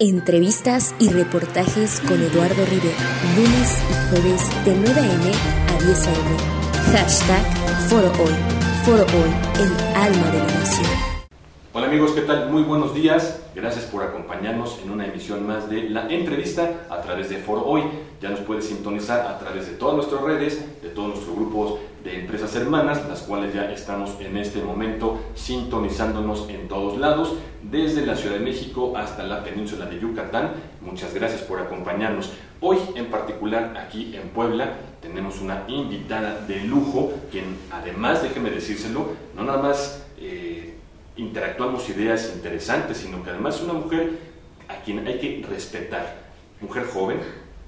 Entrevistas y reportajes con Eduardo Rivera, lunes y jueves de 9 a.m. a 10 a.m. Hashtag Foro Hoy. Foro Hoy, el alma de la nación. Hola amigos, ¿qué tal? Muy buenos días. Gracias por acompañarnos en una emisión más de la entrevista a través de Foro Hoy. Ya nos puedes sintonizar a través de todas nuestras redes, de todos nuestros grupos de empresas hermanas, las cuales ya estamos en este momento sintonizándonos en todos lados, desde la Ciudad de México hasta la península de Yucatán. Muchas gracias por acompañarnos. Hoy en particular aquí en Puebla tenemos una invitada de lujo, quien además, déjeme decírselo, no nada más eh, interactuamos ideas interesantes, sino que además es una mujer a quien hay que respetar. Mujer joven,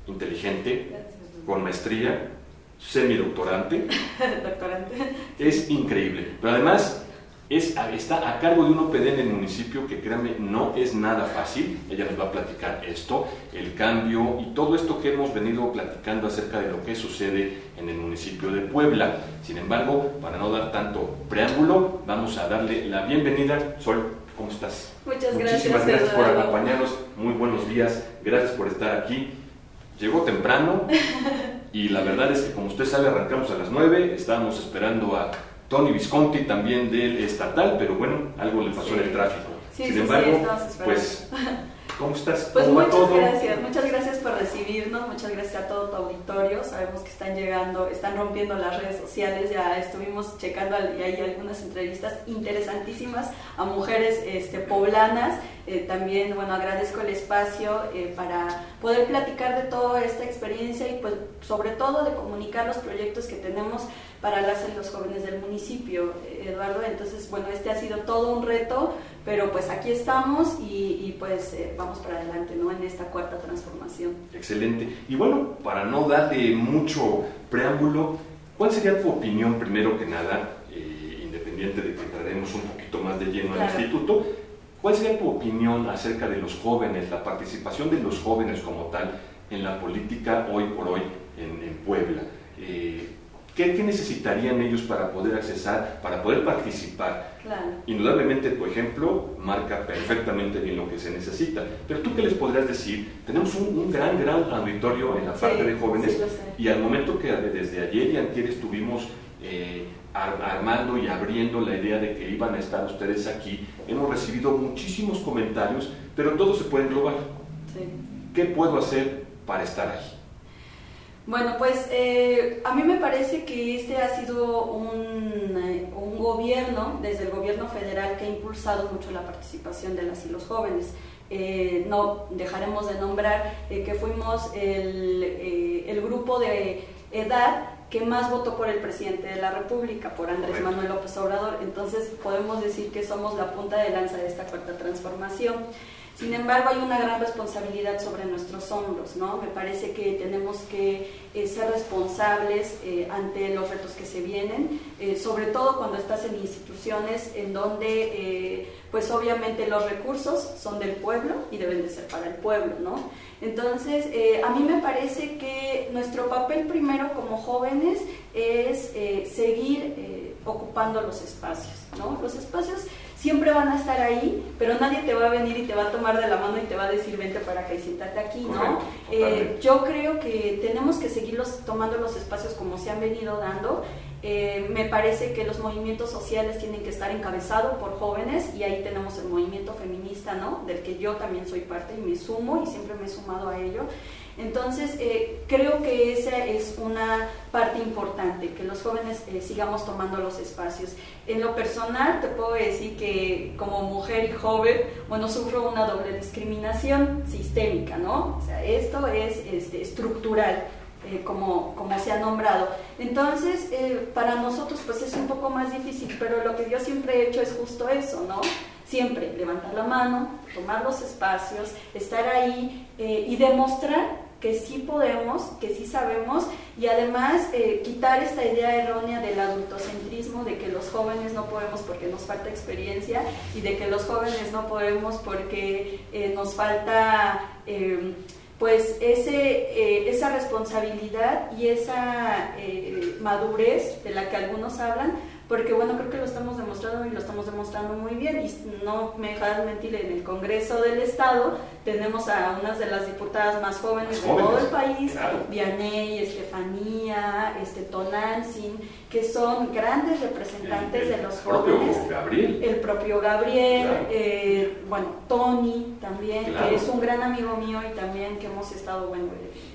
inteligente, con maestría, semidoctorante. Doctorante. Es increíble. Pero además es, está a cargo de un OPD en el municipio que créanme no es nada fácil. Ella nos va a platicar esto, el cambio y todo esto que hemos venido platicando acerca de lo que sucede en el municipio de Puebla. Sin embargo, para no dar tanto preámbulo, vamos a darle la bienvenida. Sol, ¿cómo estás? Muchas Muchísimas gracias. gracias por acompañarnos. Muy buenos días. Gracias por estar aquí. Llegó temprano y la verdad es que como usted sabe arrancamos a las 9, estábamos esperando a Tony Visconti también del estatal, pero bueno, algo le pasó Sí. en el tráfico. Sí, Sin sí, embargo, pues, ¿cómo estás? Pues ¿Cómo va muchas todo? gracias, muchas gracias por recibirnos, muchas gracias a todo tu auditorio. Sabemos que están llegando, están rompiendo las redes sociales, ya estuvimos checando y hay algunas entrevistas interesantísimas a mujeres este, poblanas. Eh, también, bueno, agradezco el espacio eh, para poder platicar de toda esta experiencia y pues sobre todo de comunicar los proyectos que tenemos para las y los jóvenes del municipio, eh, Eduardo. Entonces, bueno, este ha sido todo un reto, pero pues aquí estamos y, y, pues eh, vamos para adelante, ¿no? En esta cuarta transformación. Excelente. Y bueno, para no darle mucho preámbulo, ¿cuál sería tu opinión primero que nada, eh, independiente de que entraremos un poquito más de lleno al instituto? ¿Cuál sería tu opinión acerca de los jóvenes, la participación de los jóvenes como tal en la política hoy por hoy en, en Puebla? Eh, ¿qué, qué necesitarían ellos para poder accesar, para poder participar? Claro. Indudablemente tu ejemplo marca perfectamente bien lo que se necesita. Pero tú qué les podrías decir? Tenemos un, un gran, gran auditorio en la Sí, parte de jóvenes sí, y al momento que desde ayer y antier estuvimos eh, ar- armando y abriendo la idea de que iban a estar ustedes aquí, hemos recibido muchísimos comentarios, pero todo se puede englobar. Sí. ¿Qué puedo hacer para estar ahí? Bueno, pues eh, a mí me parece que este ha sido un, eh, un gobierno, desde el gobierno federal, que ha impulsado mucho la participación de las y los jóvenes. Eh, no dejaremos de nombrar eh, que fuimos el, eh, el grupo de edad que más votó por el presidente de la República, por Andrés. Manuel López Obrador. Entonces podemos decir que somos la punta de lanza de esta cuarta transformación. Sin embargo, hay una gran responsabilidad sobre nuestros hombros, ¿no? Me parece que tenemos que eh, ser responsables eh, ante los retos que se vienen, eh, sobre todo cuando estás en instituciones en donde, pues obviamente los recursos son del pueblo y deben de ser para el pueblo, ¿no? Entonces, a mí me parece que nuestro papel primero como jóvenes es seguir ocupando los espacios, ¿no? Los espacios siempre van a estar ahí, pero nadie te va a venir y te va a tomar de la mano y te va a decir vente para acá y siéntate aquí, ¿no? Eh, yo creo que tenemos que seguir los- tomando los espacios como se han venido dando. Eh, me parece que los movimientos sociales tienen que estar encabezados por jóvenes y ahí tenemos el movimiento feminista, ¿no? Del que yo también soy parte y me sumo y siempre me he sumado a ello. Entonces, eh, creo que esa es una parte importante, que los jóvenes eh, sigamos tomando los espacios. En lo personal, te puedo decir que como mujer y joven, bueno, sufro una doble discriminación sistémica, ¿no? O sea, esto es este, estructural. Eh, como, como se ha nombrado. Entonces, eh, para nosotros pues es un poco más difícil, pero lo que yo siempre he hecho es justo eso, ¿no? Siempre levantar la mano, tomar los espacios, estar ahí eh, y demostrar que sí podemos, que sí sabemos y además quitar esta idea errónea del adultocentrismo, de que los jóvenes no podemos porque nos falta experiencia y de que los jóvenes no podemos porque nos falta... pues ese, eh, esa responsabilidad y esa eh, madurez de la que algunos hablan porque bueno, creo que lo estamos demostrando y lo estamos demostrando muy bien y no me dejas mentir, en el Congreso del Estado tenemos a unas de las diputadas más jóvenes, de todo el país, Vianey, Estefanía, este, Tonantzin, que son grandes representantes de los jóvenes. Gabriel. El propio Gabriel, eh, bueno, Tony también, que es un gran amigo mío y también que hemos estado, bueno,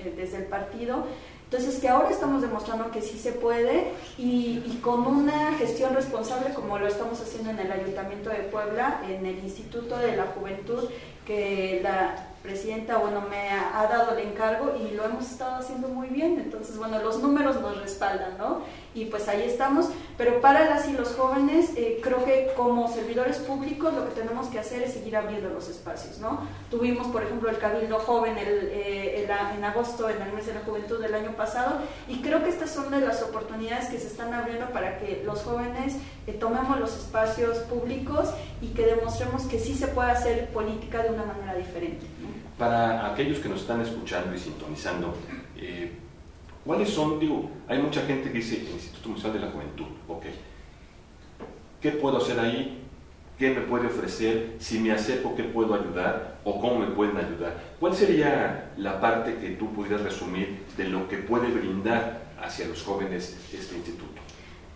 eh, desde el partido. Entonces, que ahora estamos demostrando que sí se puede y, y, con una gestión responsable como lo estamos haciendo en el Ayuntamiento de Puebla, en el Instituto de la Juventud, que la presidenta, bueno, me ha, dado el encargo y lo hemos estado haciendo muy bien. Entonces, bueno, los números nos respaldan, ¿no? Y pues ahí estamos. Pero para las y los jóvenes, eh, creo que como servidores públicos lo que tenemos que hacer es seguir abriendo los espacios, ¿no? Tuvimos, por ejemplo, el Cabildo Joven el, eh, en agosto, en el mes de la juventud del año pasado, y creo que estas son de las oportunidades que se están abriendo para que los jóvenes eh, tomemos los espacios públicos y que demostremos que sí se puede hacer política de una manera diferente. Para aquellos que nos están escuchando y sintonizando, eh, ¿cuáles son, digo, hay mucha gente que dice Instituto Municipal de la Juventud, ok, ¿qué puedo hacer ahí? ¿Qué me puede ofrecer? Si me acerco, ¿qué puedo ayudar? ¿O cómo me pueden ayudar? ¿Cuál sería la parte que tú pudieras resumir de lo que puede brindar hacia los jóvenes este instituto?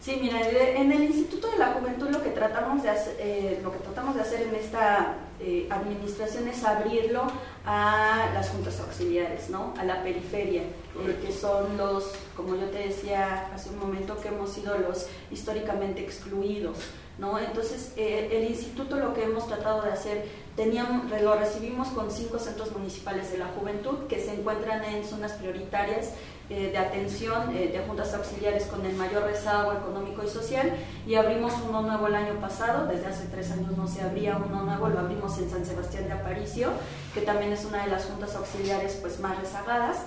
Sí, mira, en el Instituto de la Juventud lo que tratamos de hacer, eh, lo que tratamos de hacer en esta eh, administración es abrirlo a las juntas auxiliares, ¿no? A la periferia, eh, que son los, como yo te decía hace un momento, que hemos sido los históricamente excluidos, ¿no? Entonces, el instituto lo que hemos tratado de hacer, teníamos, lo recibimos con cinco centros municipales de la juventud que se encuentran en zonas prioritarias eh, de atención eh, de juntas auxiliares con el mayor rezago económico y social y abrimos uno nuevo el año pasado, desde hace tres años no se abría uno nuevo, lo abrimos en San Sebastián de Aparicio, que también es una de las juntas auxiliares pues más rezagadas.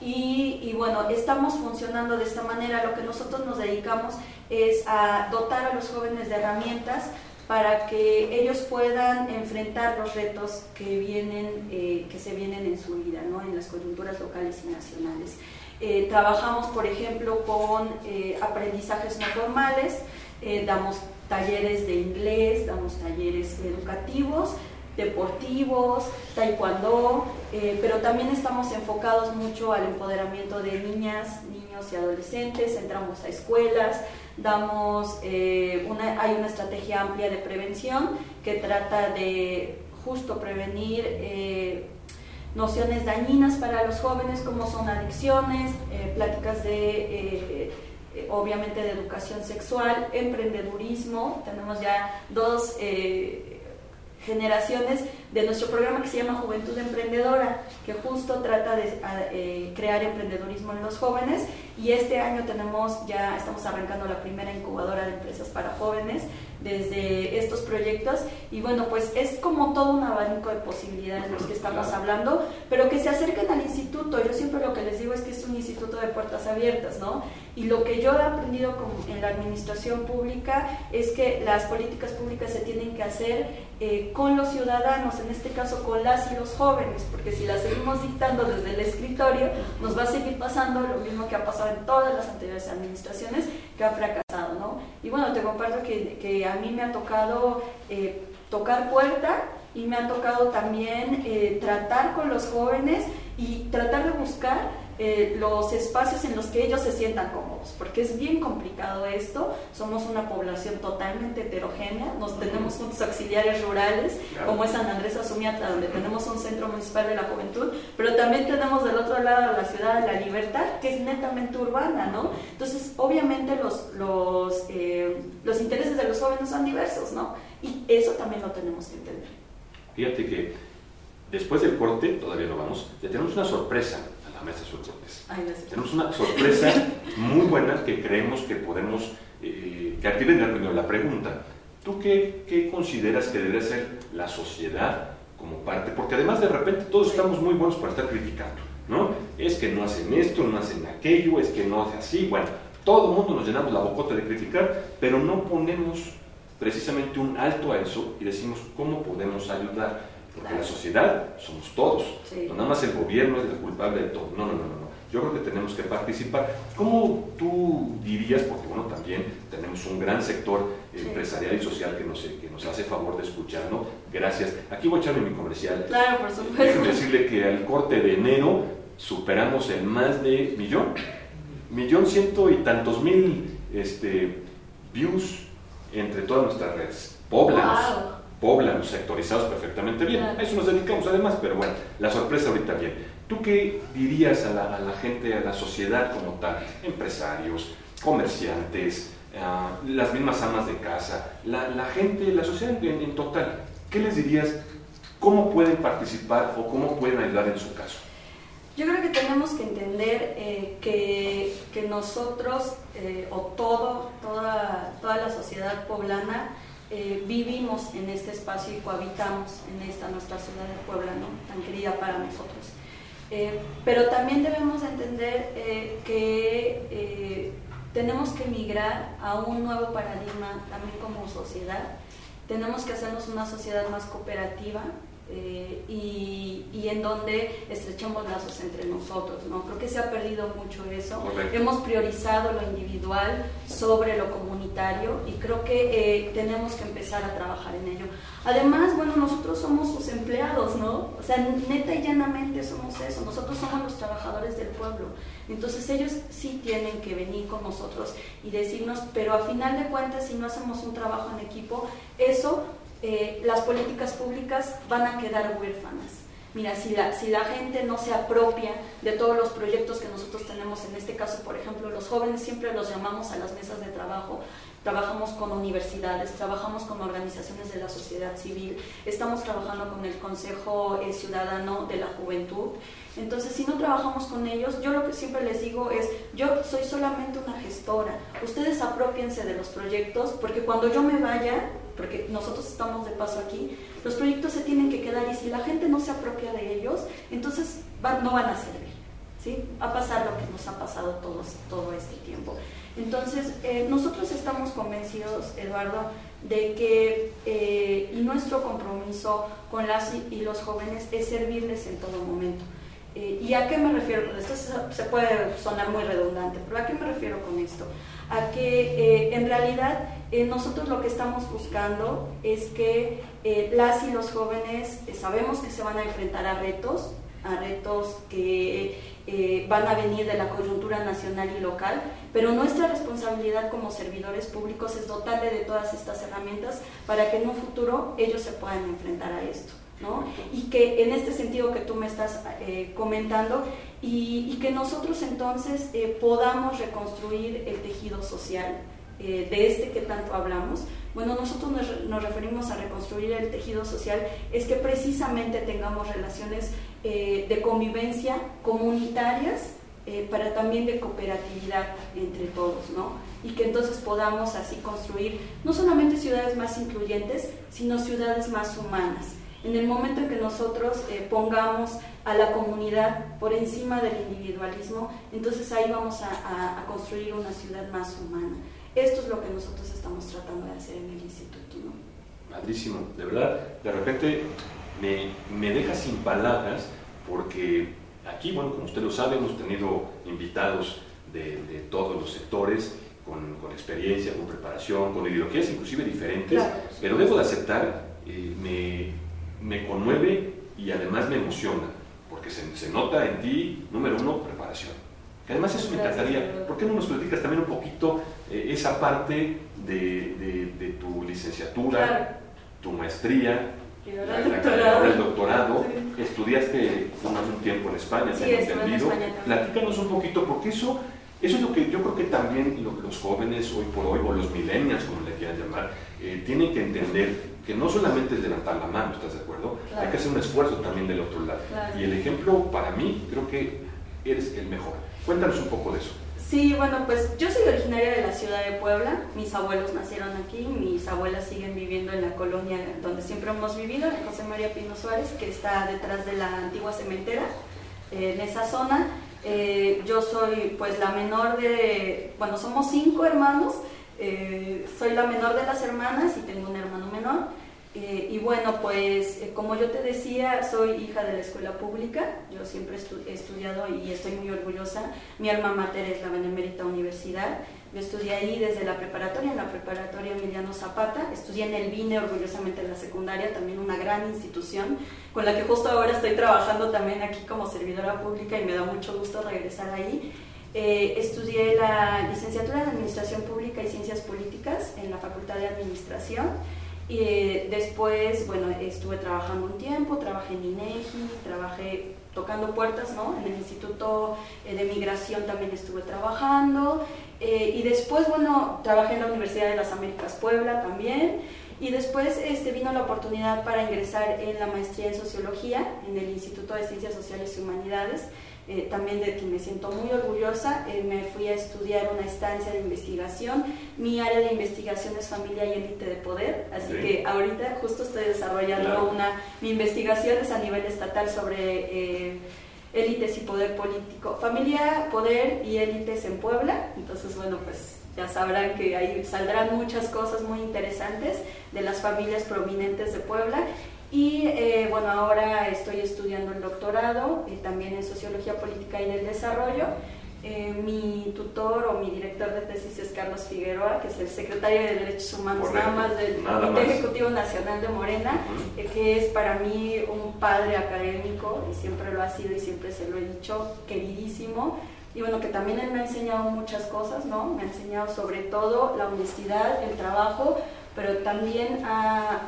Y, y, bueno, estamos funcionando de esta manera. Lo que nosotros nos dedicamos es a dotar a los jóvenes de herramientas para que ellos puedan enfrentar los retos que, vienen, eh, que se vienen en su vida, ¿no? en las coyunturas locales y nacionales. Eh, trabajamos, por ejemplo, con eh, aprendizajes no formales, eh, damos talleres de inglés, damos talleres educativos, deportivos, taekwondo, pero también estamos enfocados mucho al empoderamiento de niñas, niños y adolescentes, entramos a escuelas, damos, hay una estrategia amplia de prevención que trata de justo prevenir nociones dañinas para los jóvenes como son adicciones, eh, pláticas de, eh, eh, obviamente, de educación sexual, emprendedurismo. Tenemos ya dos generaciones de nuestro programa que se llama Juventud Emprendedora, que justo trata de crear emprendedurismo en los jóvenes y este año tenemos ya estamos arrancando la primera incubadora de empresas para jóvenes desde estos proyectos y bueno, pues es como todo un abanico de posibilidades los que estamos hablando, pero que se acerquen al instituto. Yo siempre lo que les digo es que es un instituto de puertas abiertas, ¿no? Y lo que yo he aprendido en la administración pública es que las políticas públicas se tienen que hacer eh, con los ciudadanos, en este caso con las y los jóvenes, porque si las seguimos dictando desde el escritorio, nos va a seguir pasando lo mismo que ha pasado todas las anteriores administraciones que han fracasado, ¿no? Y bueno, te comparto que, que a mí me ha tocado eh, tocar puerta y me ha tocado también eh, tratar con los jóvenes y tratar de buscar eh, los espacios en los que ellos se sientan cómodos, porque es bien complicado esto, somos una población totalmente heterogénea, nos tenemos juntos auxiliares rurales, como es San Andrés Azumiata, donde tenemos un centro municipal de la juventud, pero también tenemos del otro lado la ciudad de la libertad, que es netamente urbana, ¿no? Entonces, obviamente los, los, eh, los intereses de los jóvenes son diversos, ¿no? Y eso también lo tenemos que entender. Fíjate que después del corte, todavía no vamos, ya tenemos una sorpresa tenemos una sorpresa muy buena que creemos que podemos, eh, que primero la pregunta. ¿Tú qué, qué consideras que debe ser la sociedad como parte? Porque además de repente todos estamos muy buenos para estar criticando, ¿no? Es que no hacen esto, no hacen aquello, es que no hace así, bueno, todo el mundo nos llenamos la bocota de criticar, pero no ponemos precisamente un alto a eso y decimos cómo podemos ayudar. Porque la sociedad somos todos. No nada más el gobierno es el culpable de todo. No, no, no, no. yo creo que tenemos que participar. ¿Cómo tú dirías, porque bueno, también tenemos un gran sector empresarial y social que nos, que nos hace favor de escuchar, ¿no? Gracias. Aquí voy a echarme mi comercial. Claro, por supuesto. Déjenme decirle que al corte de enero superamos el más de millón, millón ciento y tantos mil este, views entre todas nuestras redes. Poblanos, poblanos, sectorizados perfectamente bien. A eso nos dedicamos además, pero bueno, la sorpresa ahorita bien. ¿Tú qué dirías a la, gente, a la sociedad como tal? Empresarios, comerciantes, ah, las mismas amas de casa, la, gente, la sociedad en total. ¿Qué les dirías? ¿Cómo pueden participar o cómo pueden ayudar en su caso? Yo creo que tenemos que entender eh, que, que, nosotros, eh, o todo, toda, toda la sociedad poblana, eh, vivimos en este espacio y cohabitamos en esta nuestra ciudad de Puebla, tan querida para nosotros. pero también debemos entender que tenemos que migrar a un nuevo paradigma también como sociedad. Tenemos que hacernos una sociedad más cooperativa, eh, y, y, en donde estrechamos lazos entre nosotros. ¿no? Creo que se ha perdido mucho eso. Hemos priorizado lo individual sobre lo comunitario y creo que eh, tenemos que empezar a trabajar en ello. Además, bueno, nosotros somos sus empleados, ¿no? O sea, neta y llanamente somos eso. Nosotros somos los trabajadores del pueblo. Entonces ellos sí tienen que venir con nosotros y decirnos, pero a final de cuentas, si no hacemos un trabajo en equipo, eso eh, las políticas públicas van a quedar huérfanas. Mira, si la, si la gente no se apropia de todos los proyectos que nosotros tenemos, en este caso, por ejemplo, los jóvenes siempre los llamamos a las mesas de trabajo, trabajamos con universidades, trabajamos con organizaciones de la sociedad civil, estamos trabajando con el Consejo eh, Ciudadano de la Juventud. Entonces, si no trabajamos con ellos, yo lo que siempre les digo es, yo soy solamente una gestora, ustedes apropiense de los proyectos, porque cuando yo me vaya, porque nosotros estamos de paso aquí, los proyectos se tienen que quedar y si la gente no se apropia de ellos, entonces no van a servir. ¿sí? Va a pasar lo que nos ha pasado todos, todo este tiempo. Entonces, eh, nosotros estamos convencidos, Eduardo, de que eh, nuestro compromiso con las y los jóvenes es servirles en todo momento. Eh, ¿Y a qué me refiero Esto se, puede sonar muy redundante, pero ¿a qué me refiero con esto? A que en realidad nosotros lo que estamos buscando es que las y los jóvenes sabemos que se van a enfrentar a retos, a retos que eh, van a venir de la coyuntura nacional y local, pero nuestra responsabilidad como servidores públicos es dotarle de todas estas herramientas para que en un futuro ellos se puedan enfrentar a esto. ¿no? Y que en este sentido que tú me estás eh, comentando, y, que nosotros entonces eh, podamos reconstruir el tejido social de este que tanto hablamos, bueno, nosotros nos, referimos a reconstruir el tejido social, es que precisamente tengamos relaciones eh, de convivencia comunitarias, eh, para también de cooperatividad entre todos, ¿no? Y que entonces podamos así construir no solamente ciudades más incluyentes, sino ciudades más humanas. En el momento en que nosotros eh, pongamos a la comunidad por encima del individualismo, entonces ahí vamos a, a construir una ciudad más humana. Esto es lo que nosotros estamos tratando de hacer en el instituto. ¿no? Madrísimo, de verdad, de repente me, me deja sin palabras porque aquí, bueno, como usted lo sabe, hemos tenido invitados de, de todos los sectores, con, con, experiencia, con preparación, con ideologías inclusive diferentes, pero debo de aceptar, eh, me, me, conmueve y además me emociona, porque se, se nota en ti, número uno, preparación. Además eso me encantaría. ¿Por qué no nos platicas también un poquito eh, esa parte de, tu licenciatura, tu maestría, el doctorado? Estudiaste un, tiempo en España, sí, entendido. Platícanos un poquito, porque eso, eso es lo que yo creo que también los jóvenes hoy por hoy, o los millennials, como le quieran llamar, eh, tienen que entender que no solamente es levantar la mano, ¿estás de acuerdo? Hay que hacer un esfuerzo también del otro lado. Y el ejemplo, para mí, creo que eres el mejor. Cuéntanos un poco de eso. Sí, bueno, pues yo soy originaria de la ciudad de Puebla, mis abuelos nacieron aquí, mis abuelas siguen viviendo en la colonia donde siempre hemos vivido, José María Pino Suárez, que está detrás de la antigua cementera, en esa zona. Eh, yo soy pues la menor de, bueno, somos cinco hermanos, eh, soy la menor de las hermanas y tengo un hermano menor. Eh, y bueno, pues como yo te decía, soy hija de la escuela pública, yo siempre he estudiado y estoy muy orgullosa. Mi alma mater es la Benemérita Universidad. Yo estudié ahí desde la preparatoria, en la preparatoria Emiliano Zapata. Estudié en el BINE, orgullosamente en la secundaria, también una gran institución con la que justo ahora estoy trabajando también aquí como servidora pública y me da mucho gusto regresar ahí. Eh, estudié la licenciatura en Administración Pública y Ciencias Políticas en la Facultad de Administración. Y eh, después, bueno, estuve trabajando un tiempo, trabajé en INEGI, trabajé tocando puertas, ¿no? En el Instituto eh, de Migración también estuve trabajando. Y después, bueno, trabajé en la Universidad de las Américas Puebla también. Y después este, vino la oportunidad para ingresar en la maestría en Sociología en el Instituto de Ciencias Sociales y Humanidades. Eh, también de quien me siento muy orgullosa. Eh, me fui a estudiar una estancia de investigación. Mi área de investigación es familia y élite de poder, así que ahorita justo estoy desarrollando una, mi investigación es a nivel estatal sobre eh, élites y poder político. Familia, poder y élites en Puebla, entonces bueno, pues ya sabrán que ahí saldrán muchas cosas muy interesantes de las familias prominentes de Puebla y eh, bueno, ahora estoy estudiando el doctorado también en Sociología Política y del Desarrollo. Eh, mi tutor o mi director de tesis es Carlos Figueroa, que es el secretario de Derechos Humanos nada más del Comité Ejecutivo Nacional de Morena, eh, que es para mí un padre académico y siempre lo ha sido y siempre se lo he dicho, queridísimo. Y bueno, que también él me ha enseñado muchas cosas, ¿no? Me ha enseñado sobre todo la honestidad, el trabajo, pero también a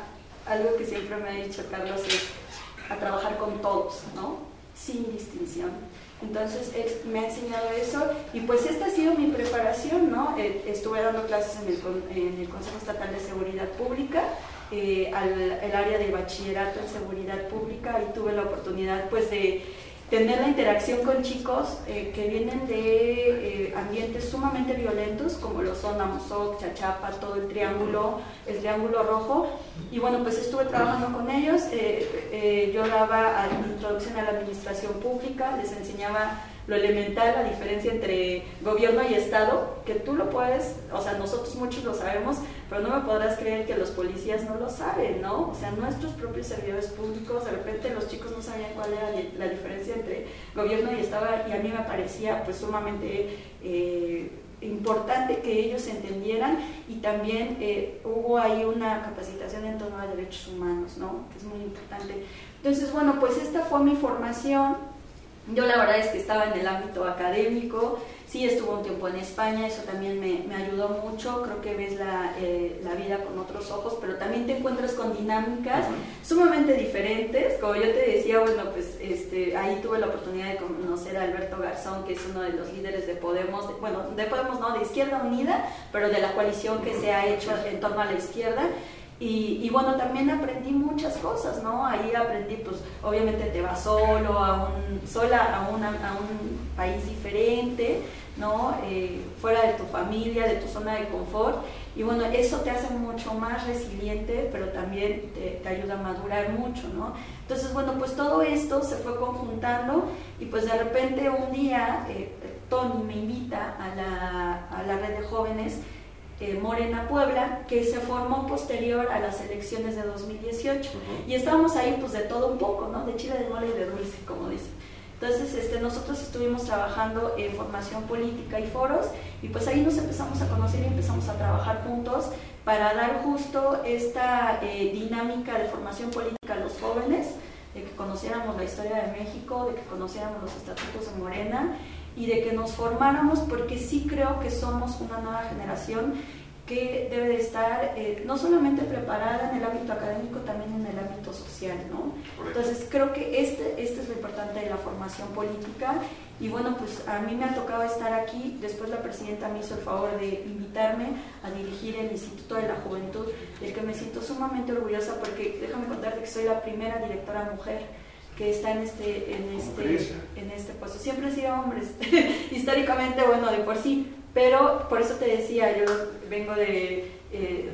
algo que siempre me ha dicho Carlos es a trabajar con todos, ¿no? Sin distinción. Entonces me ha enseñado eso y pues esta ha sido mi preparación, ¿no? Eh, estuve dando clases en el, Consejo Estatal de Seguridad Pública, eh, al el área de bachillerato en seguridad pública y tuve la oportunidad pues de tener la interacción con chicos eh, que vienen de ambientes sumamente violentos, como lo son Amozoc, Chachapa, todo el triángulo, el triángulo rojo. Y bueno, pues estuve trabajando con ellos. Eh, yo daba introducción a la administración pública, les enseñaba lo elemental, la diferencia entre gobierno y Estado, que tú lo puedes, o sea, nosotros muchos lo sabemos, pero no me podrás creer que los policías no lo saben, ¿no? O sea, nuestros propios servidores públicos, de repente los chicos no sabían cuál era la diferencia entre gobierno y Estado, y a mí me parecía pues sumamente... Eh, importante que ellos entendieran y también eh, hubo ahí una capacitación en torno a derechos humanos, ¿no? Que es muy importante. Entonces, bueno, pues esta fue mi formación yo la verdad es que estaba en el ámbito académico, sí estuve un tiempo en España, eso también me, me ayudó mucho, creo que ves la, eh, la, vida con otros ojos, pero también te encuentras con dinámicas sumamente diferentes, como yo te decía, bueno, pues este, ahí tuve la oportunidad de conocer a Alberto Garzón, que es uno de los líderes de Podemos, bueno, de Podemos no, de Izquierda Unida, pero de la coalición que se ha hecho en torno a la izquierda, y, bueno, también aprendí muchas cosas, ¿no? Ahí aprendí, pues, obviamente te vas solo, a un, sola a, una, a un país diferente, ¿no? Eh, fuera de tu familia, de tu zona de confort. Y bueno, eso te hace mucho más resiliente, pero también te, te, ayuda a madurar mucho, ¿no? Entonces, bueno, pues todo esto se fue conjuntando y pues de repente un día eh, Tony me invita a la, a la red de jóvenes eh, Morena Puebla, que se formó posterior a las elecciones de 2018. Y estábamos ahí pues de todo un poco, ¿no? De chile de mole y de dulce, como dicen. Entonces, este, nosotros estuvimos trabajando en formación política y foros, y pues ahí nos empezamos a conocer y empezamos a trabajar juntos para dar justo esta eh, dinámica de formación política a los jóvenes, de que conociéramos la historia de México, de que conociéramos los estatutos de Morena y de que nos formáramos porque sí creo que somos una nueva generación que debe de estar eh, no solamente preparada en el ámbito académico, también en el ámbito social, ¿no? Entonces creo que este, este es lo importante de la formación política. Y bueno, pues a mí me ha tocado estar aquí, después la presidenta me hizo el favor de invitarme a dirigir el Instituto de la Juventud, del que me siento sumamente orgullosa porque déjame contarte que soy la primera directora mujer que está en este, en este, en este puesto. Siempre he sido hombres, históricamente, bueno, de por sí, pero por eso te decía, yo vengo de, eh,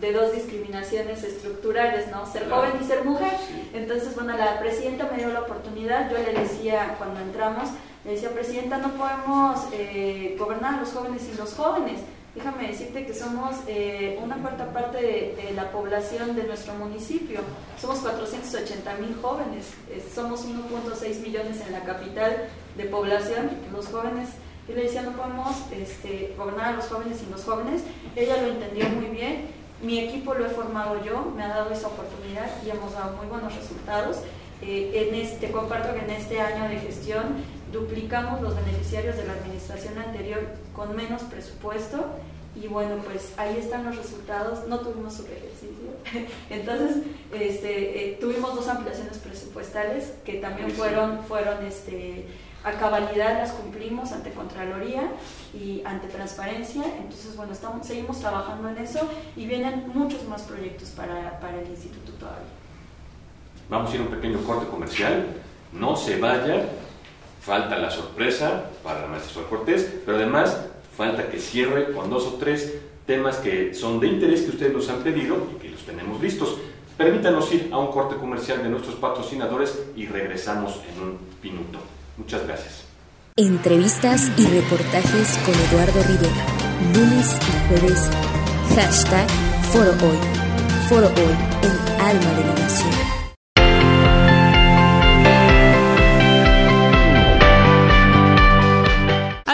de dos discriminaciones estructurales, ¿no? Ser joven y ser mujer. Entonces, bueno, la presidenta me dio la oportunidad, yo le decía cuando entramos, le decía, presidenta, no podemos eh, gobernar a los jóvenes sin los jóvenes. Déjame decirte que somos eh, una cuarta parte de, la población de nuestro municipio. Somos 480 mil jóvenes, somos 1.6 millones en la capital de población. Los jóvenes, yo le decía, no podemos este, gobernar a los jóvenes sin los jóvenes. Ella lo entendió muy bien. Mi equipo lo he formado yo, me ha dado esa oportunidad y hemos dado muy buenos resultados. Eh, en este, comparto que en este año de gestión duplicamos los beneficiarios de la administración anterior con menos presupuesto y bueno, pues ahí están los resultados. No tuvimos su ejercicio. Entonces, este, eh, tuvimos dos ampliaciones presupuestales que también fueron, fueron este, a cabalidad, las cumplimos ante Contraloría y ante Transparencia. Entonces, bueno, estamos, seguimos trabajando en eso y vienen muchos más proyectos para, para el Instituto todavía. Vamos a ir a un pequeño corte comercial. No se vaya, falta la sorpresa para la maestra Cortés, pero además falta que cierre con dos o tres temas que son de interés que ustedes nos han pedido y que los tenemos listos. Permítanos ir a un corte comercial de nuestros patrocinadores y regresamos en un minuto. Muchas gracias. Entrevistas y reportajes con Eduardo Rivera. Lunes y jueves. Hashtag Foro Hoy. Foro Hoy, el alma de la nación.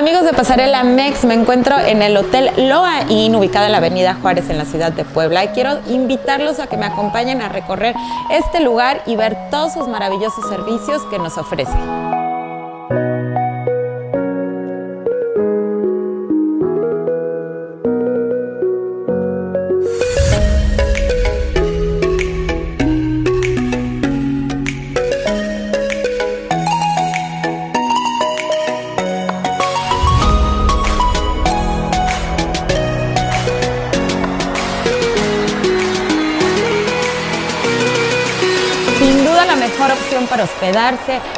Amigos de Pasarela Mex, me encuentro en el Hotel Loa Inn, ubicado en la Avenida Juárez, en la ciudad de Puebla. Y quiero invitarlos a que me acompañen a recorrer este lugar y ver todos sus maravillosos servicios que nos ofrece.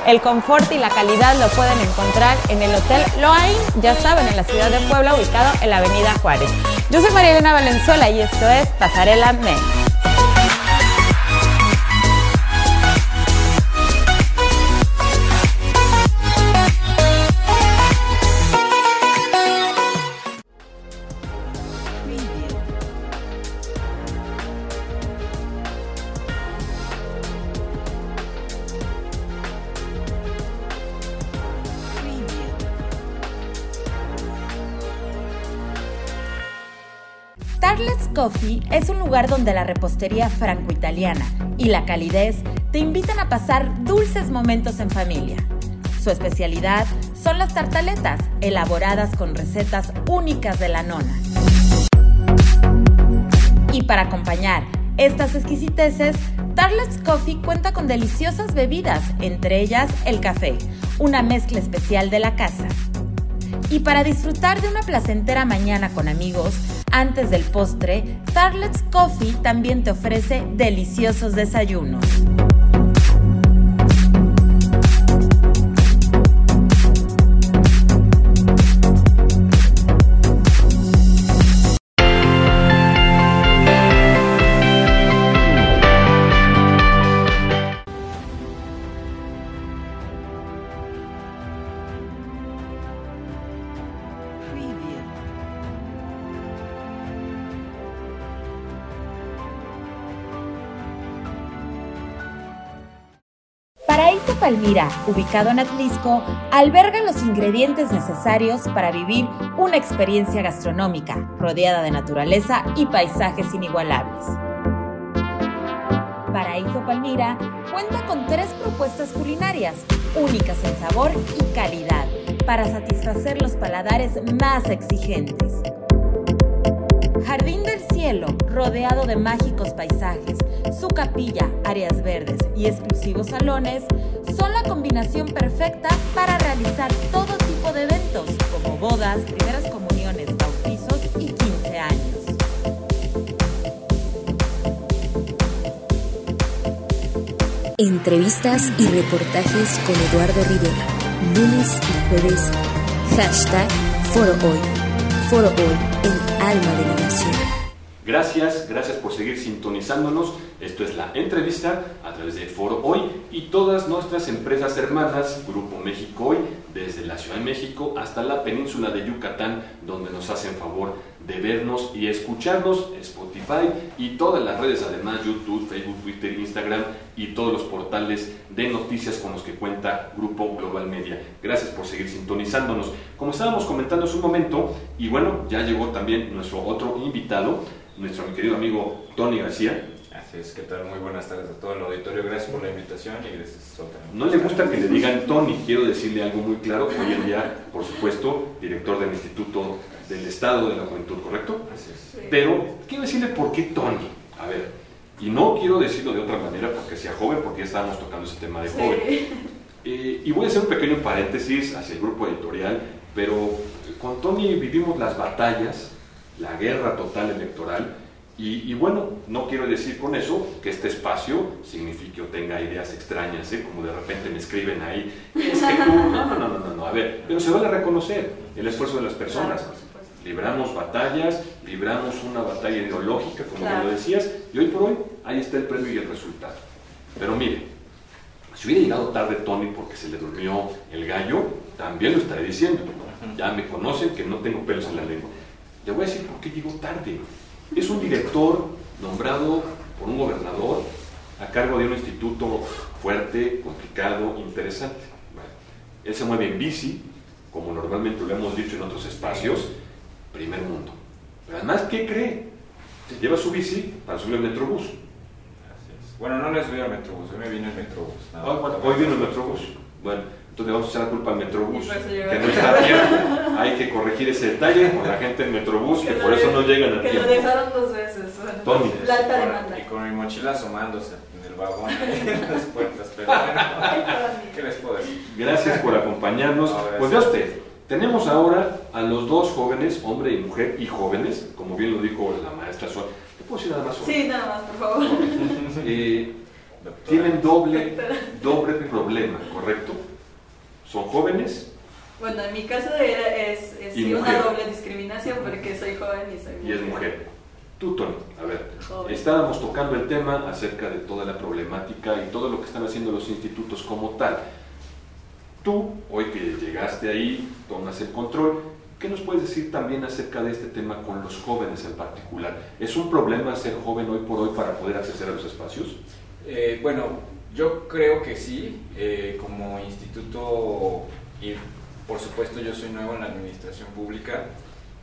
El confort y la calidad lo pueden encontrar en el Hotel Loain, ya saben, en la ciudad de Puebla, ubicado en la Avenida Juárez. Yo soy María Elena Valenzuela y esto es Pasarela Mex. Coffee es un lugar donde la repostería franco-italiana y la calidez te invitan a pasar dulces momentos en familia. Su especialidad son las tartaletas, elaboradas con recetas únicas de la nona. Y para acompañar estas exquisiteces, Tarlet's Coffee cuenta con deliciosas bebidas, entre ellas el café, una mezcla especial de la casa. Y para disfrutar de una placentera mañana con amigos, antes del postre, Tarlet's Coffee también te ofrece deliciosos desayunos. Paraíso Palmira, ubicado en Atlisco, alberga los ingredientes necesarios para vivir una experiencia gastronómica rodeada de naturaleza y paisajes inigualables. Paraíso Palmira cuenta con tres propuestas culinarias, únicas en sabor y calidad, para satisfacer los paladares más exigentes. Jardín del Cielo, rodeado de mágicos paisajes, su capilla, áreas verdes y exclusivos salones son la combinación perfecta para realizar todo tipo de eventos, como bodas, primeras comuniones, bautizos y 15 años. Entrevistas y reportajes con Eduardo Rivera, lunes y jueves. Hashtag Foro Hoy. Foro Hoy, Gracias, gracias por seguir sintonizándonos. Esto es la entrevista a través de Foro Hoy y todas nuestras empresas hermanas, Grupo México Hoy, desde la Ciudad de México hasta la península de Yucatán, donde nos hacen favor de vernos y escucharnos, Spotify y todas las redes, además YouTube, Facebook, Twitter, Instagram y todos los portales de noticias con los que cuenta Grupo Global Media. Gracias por seguir sintonizándonos. Como estábamos comentando hace un momento, y bueno, ya llegó también nuestro otro invitado, nuestro querido amigo Tony García. Así es, ¿qué tal? Muy buenas tardes a todo el auditorio. Gracias por la invitación y gracias a No le gusta que le digan Tony, quiero decirle algo muy claro. Hoy en día, por supuesto, director del Instituto del Estado de la Juventud, ¿correcto? Así es. Pero quiero decirle por qué Tony. A ver, y no quiero decirlo de otra manera porque sea joven, porque ya estábamos tocando ese tema de joven. Eh, y voy a hacer un pequeño paréntesis hacia el grupo editorial, pero con Tony vivimos las batallas, la guerra total electoral, y, y bueno, no quiero decir con eso que este espacio signifique o tenga ideas extrañas, ¿eh? como de repente me escriben ahí, es que tú, no, no, no, no, no, a ver, pero se vale reconocer el esfuerzo de las personas. Claro. Libramos batallas, libramos una batalla ideológica, como Claro. lo decías, y hoy por hoy ahí está el premio y el resultado. Pero mire, si hubiera llegado tarde Tony porque se le durmió el gallo, también lo estaré diciendo. Ya me conocen que no tengo pelos en la lengua. Le voy a decir por qué llegó tarde. Es un director nombrado por un gobernador a cargo de un instituto fuerte, complicado, interesante. Bueno, él se mueve en bici, como normalmente lo hemos dicho en otros espacios, primer mundo. Pero además, ¿qué cree? Se lleva su bici para subir al metrobús. Bueno, no le subí al Metrobús, hoy me vine el Metrobús. bueno, hoy vino el Metrobús. Bueno, entonces le vamos a echar la culpa al Metrobús, eso que no está a tiempo. Hay que corregir ese detalle con la gente del Metrobús, que lo por eso no llegan a Que lo tiempo. dejaron dos veces. bueno. La alta demanda. Y con mi mochila asomándose en el vagón, en las puertas. Pero bueno. ¿qué les puedo decir? Gracias por acompañarnos. No. Pues vea usted, tenemos ahora a los dos jóvenes, hombre y mujer, y jóvenes, como bien lo dijo la maestra Suárez. ¿Te puedo decir nada más sobre? Sí, nada más, por favor. Eh, tienen doble, doble problema, ¿correcto? Son jóvenes Bueno, en mi caso era- es, es sí, una mujer. doble discriminación porque soy joven y soy y es mujer. Tú, Tony, a ver, Joven. estábamos tocando el tema acerca de toda la problemática y todo lo que están haciendo los institutos como tal. Tú, hoy que llegaste ahí, tomas el control, ¿qué nos puedes decir también acerca de este tema con los jóvenes en particular? ¿Es un problema ser joven hoy por hoy para poder acceder a los espacios? Eh, bueno, yo creo que sí, eh, como instituto y por supuesto yo soy nuevo en la administración pública,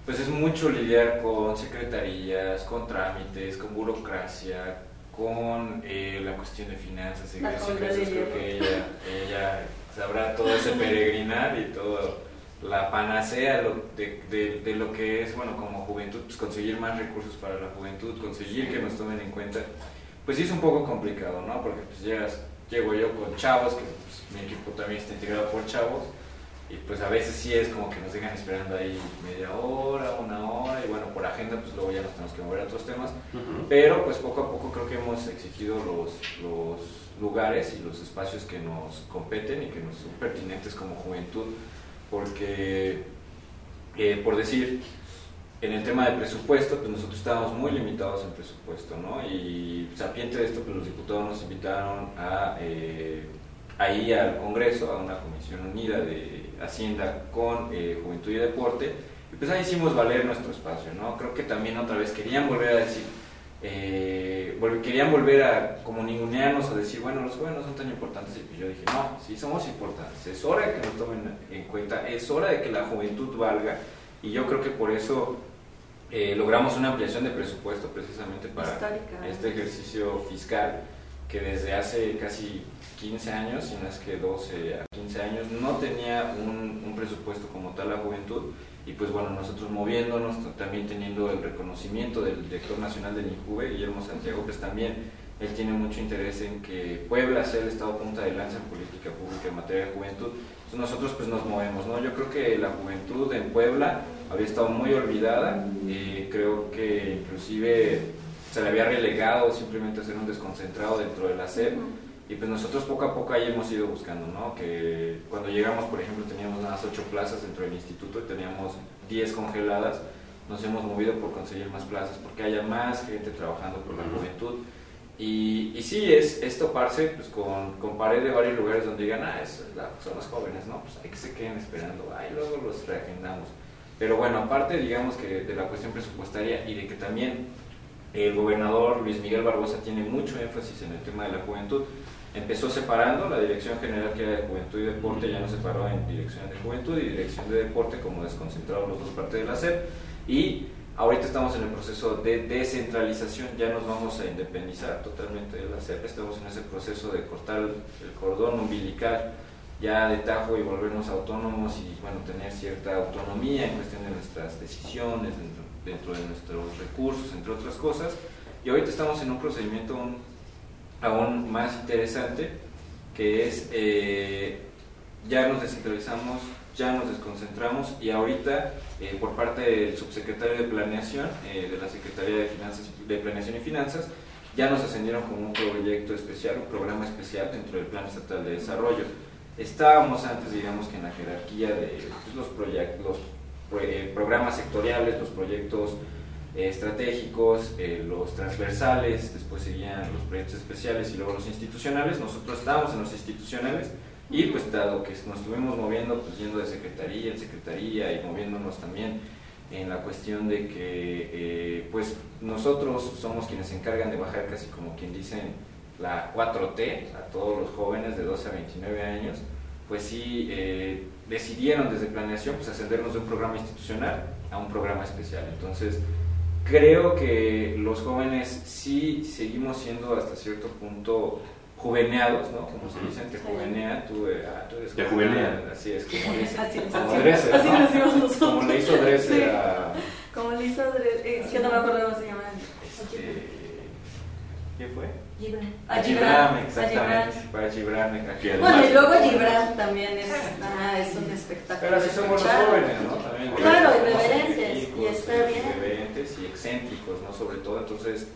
pues es mucho lidiar con secretarías, con trámites, con burocracia, con eh, la cuestión de finanzas, de ingresos, creo que ella, ella sabrá todo ese peregrinar y todo la panacea de, de- de lo que es, bueno, como juventud, pues conseguir más recursos para la juventud, conseguir que nos tomen en cuenta pues sí es un poco complicado, ¿no? Porque pues llegas, llego yo con chavos, que pues, mi equipo también está integrado por chavos, y pues a veces sí es como que nos dejan esperando ahí media hora, una hora, y bueno, por agenda pues luego ya nos tenemos que mover a otros temas, pero pues poco a poco creo que hemos exigido los, los lugares y los espacios que nos competen y que nos son pertinentes como juventud, porque, eh, por decir, en el tema de presupuesto, pues nosotros estábamos muy limitados en presupuesto, ¿no? Y sapiente de esto, pues los diputados nos invitaron a, eh, ahí al Congreso, a una comisión unida de Hacienda con eh, Juventud y Deporte, y pues ahí hicimos valer nuestro espacio, ¿no? Creo que también otra vez querían volver a decir, eh, querían volver a como ningunearnos, a decir, bueno, los jóvenes no son tan importantes, y yo dije, no, sí somos importantes, es hora de que nos tomen en cuenta, es hora de que la juventud valga, y yo creo que por eso eh, logramos una ampliación de presupuesto precisamente para Histórica. este ejercicio fiscal que desde hace casi 15 años, si no es que 12 a 15 años, no tenía un, un presupuesto como tal la juventud y pues bueno, nosotros moviéndonos, también teniendo el reconocimiento del director nacional del INJUVE, Guillermo Santiago, pues también él tiene mucho interés en que Puebla sea el estado punta de lanza en política pública en materia de juventud. Entonces nosotros pues nos movemos, ¿no? Yo creo que la juventud en Puebla había estado muy olvidada, eh, creo que inclusive se le había relegado simplemente a ser un desconcentrado dentro de la SEP y pues nosotros poco a poco ahí hemos ido buscando, ¿no? Que cuando llegamos, por ejemplo, teníamos nada más 8 plazas dentro del instituto y teníamos 10 congeladas, nos hemos movido por conseguir más plazas, porque haya más gente trabajando por la juventud. Y, y sí, es, es toparse pues, con, con pared de varios lugares donde digan, ah, es la- son los jóvenes, ¿no? Pues hay que se queden esperando, ahí luego los reagendamos. Pero bueno, aparte digamos que de la cuestión presupuestaria y de que también el gobernador Luis Miguel Barbosa tiene mucho énfasis en el tema de la juventud, empezó separando la dirección general que era de juventud y deporte, ya no separó en dirección de juventud y dirección de deporte como desconcentraron los dos partes de la SEP y ahorita estamos en el proceso de descentralización, ya nos vamos a independizar totalmente de la SEP, estamos en ese proceso de cortar el cordón umbilical ya de tajo y volvernos autónomos y bueno, tener cierta autonomía en cuestión de nuestras decisiones dentro, de nuestros recursos, entre otras cosas. Y ahorita estamos en un procedimiento aún más interesante, que es eh, ya nos descentralizamos, ya nos desconcentramos y ahorita eh, por parte del subsecretario de Planeación eh, de la Secretaría de, Finanzas, de Planeación y Finanzas, ya nos ascendieron como un proyecto especial, un programa especial dentro del Plan Estatal de Desarrollo. Estábamos antes, digamos que en la jerarquía de pues, los, proyectos, los programas sectoriales, los proyectos estratégicos, eh, los transversales, después seguían los proyectos especiales y luego los institucionales. Nosotros estábamos en los institucionales y pues dado que nos estuvimos moviendo, pues yendo de secretaría en secretaría y moviéndonos también en la cuestión de que eh, pues nosotros somos quienes se encargan de bajar casi como quien dicen la 4T a todos los jóvenes de 12 a 29 años, pues sí eh, decidieron desde planeación pues ascendernos de un programa institucional a un programa especial. Entonces, creo que los jóvenes sí seguimos siendo hasta cierto punto juveneados, ¿no? Como se dice, te juvenea, tú, eh, ah, tú eres juvenea. Así es, como le, así, como así, Dresser, así ¿no? lo decimos nosotros. Como le hizo Dresser Sí. a... Como le hizo Dre- eh, no me acuerdo cómo se llama. Este, ¿Quién fue? A Gibran, Gibran, a exactamente. Gibran. Para Gibran, a Que el- Bueno, y luego Gibran también es, ah, es un espectáculo. Pero así somos los jóvenes, ¿no? También Claro, irreverentes, y está bien. Irreverentes y excéntricos, ¿no? Sobre todo, entonces,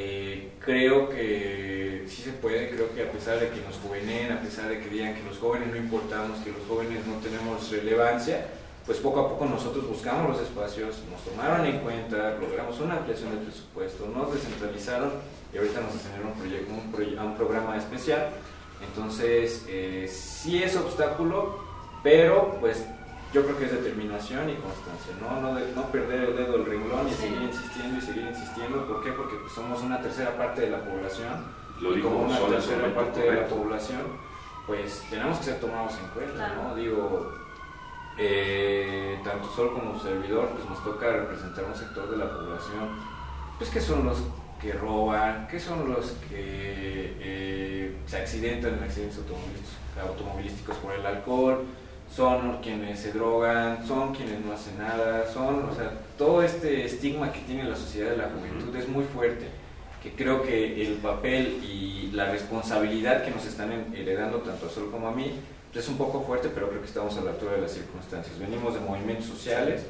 eh, creo que sí se puede, creo que a pesar de que nos juveneen, a pesar de que digan que los jóvenes no importamos, que los jóvenes no tenemos relevancia, pues poco a poco nosotros buscamos los espacios, nos tomaron en cuenta, logramos una ampliación del presupuesto, nos descentralizaron y ahorita nos hacen un, proye- un programa especial. Entonces, eh, sí es obstáculo, pero pues yo creo que es determinación y constancia, no, no, de- no perder el dedo del renglón y seguir insistiendo y seguir insistiendo. ¿Por qué? Porque pues, somos una tercera parte de la población Lo y como una tercera parte de la población, pues tenemos que ser tomados en cuenta, Claro. ¿no? Digo, eh, tanto Sol como servidor, pues nos toca representar un sector de la población, pues que son los que roban, que son los que eh, se accidentan en accidentes automovilísticos, automovilísticos por el alcohol, son quienes se drogan, son quienes no hacen nada, son, o sea, todo este estigma que tiene la sociedad de la juventud es muy fuerte, que creo que el papel y la responsabilidad que nos están heredando tanto a Sol como a mí pues, es un poco fuerte, pero creo que estamos a la altura de las circunstancias. Venimos de movimientos sociales,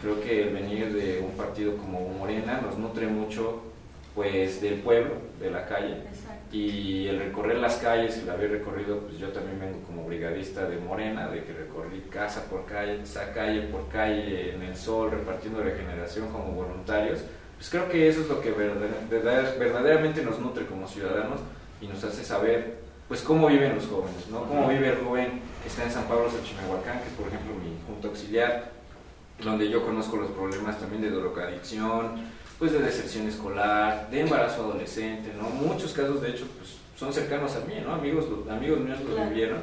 creo que el venir de un partido como Morena nos nutre mucho pues del pueblo, de la calle, Exacto. y el recorrer las calles, el haber recorrido, pues yo también vengo como brigadista de Morena, de que recorrí casa por calle, esa calle por calle, en el sol, repartiendo regeneración como voluntarios, pues creo que eso es lo que verdader- verdader- verdaderamente nos nutre como ciudadanos y nos hace saber, pues cómo viven los jóvenes, ¿no? Cómo vive el joven que está en San Pablo Xochimehuacán, que es por ejemplo mi junta auxiliar, donde yo conozco los problemas también de drogadicción, pues de deserción escolar, de embarazo adolescente, ¿no? Muchos casos, de hecho, pues son cercanos a mí, ¿no? Amigos, amigos míos lo Claro. vivieron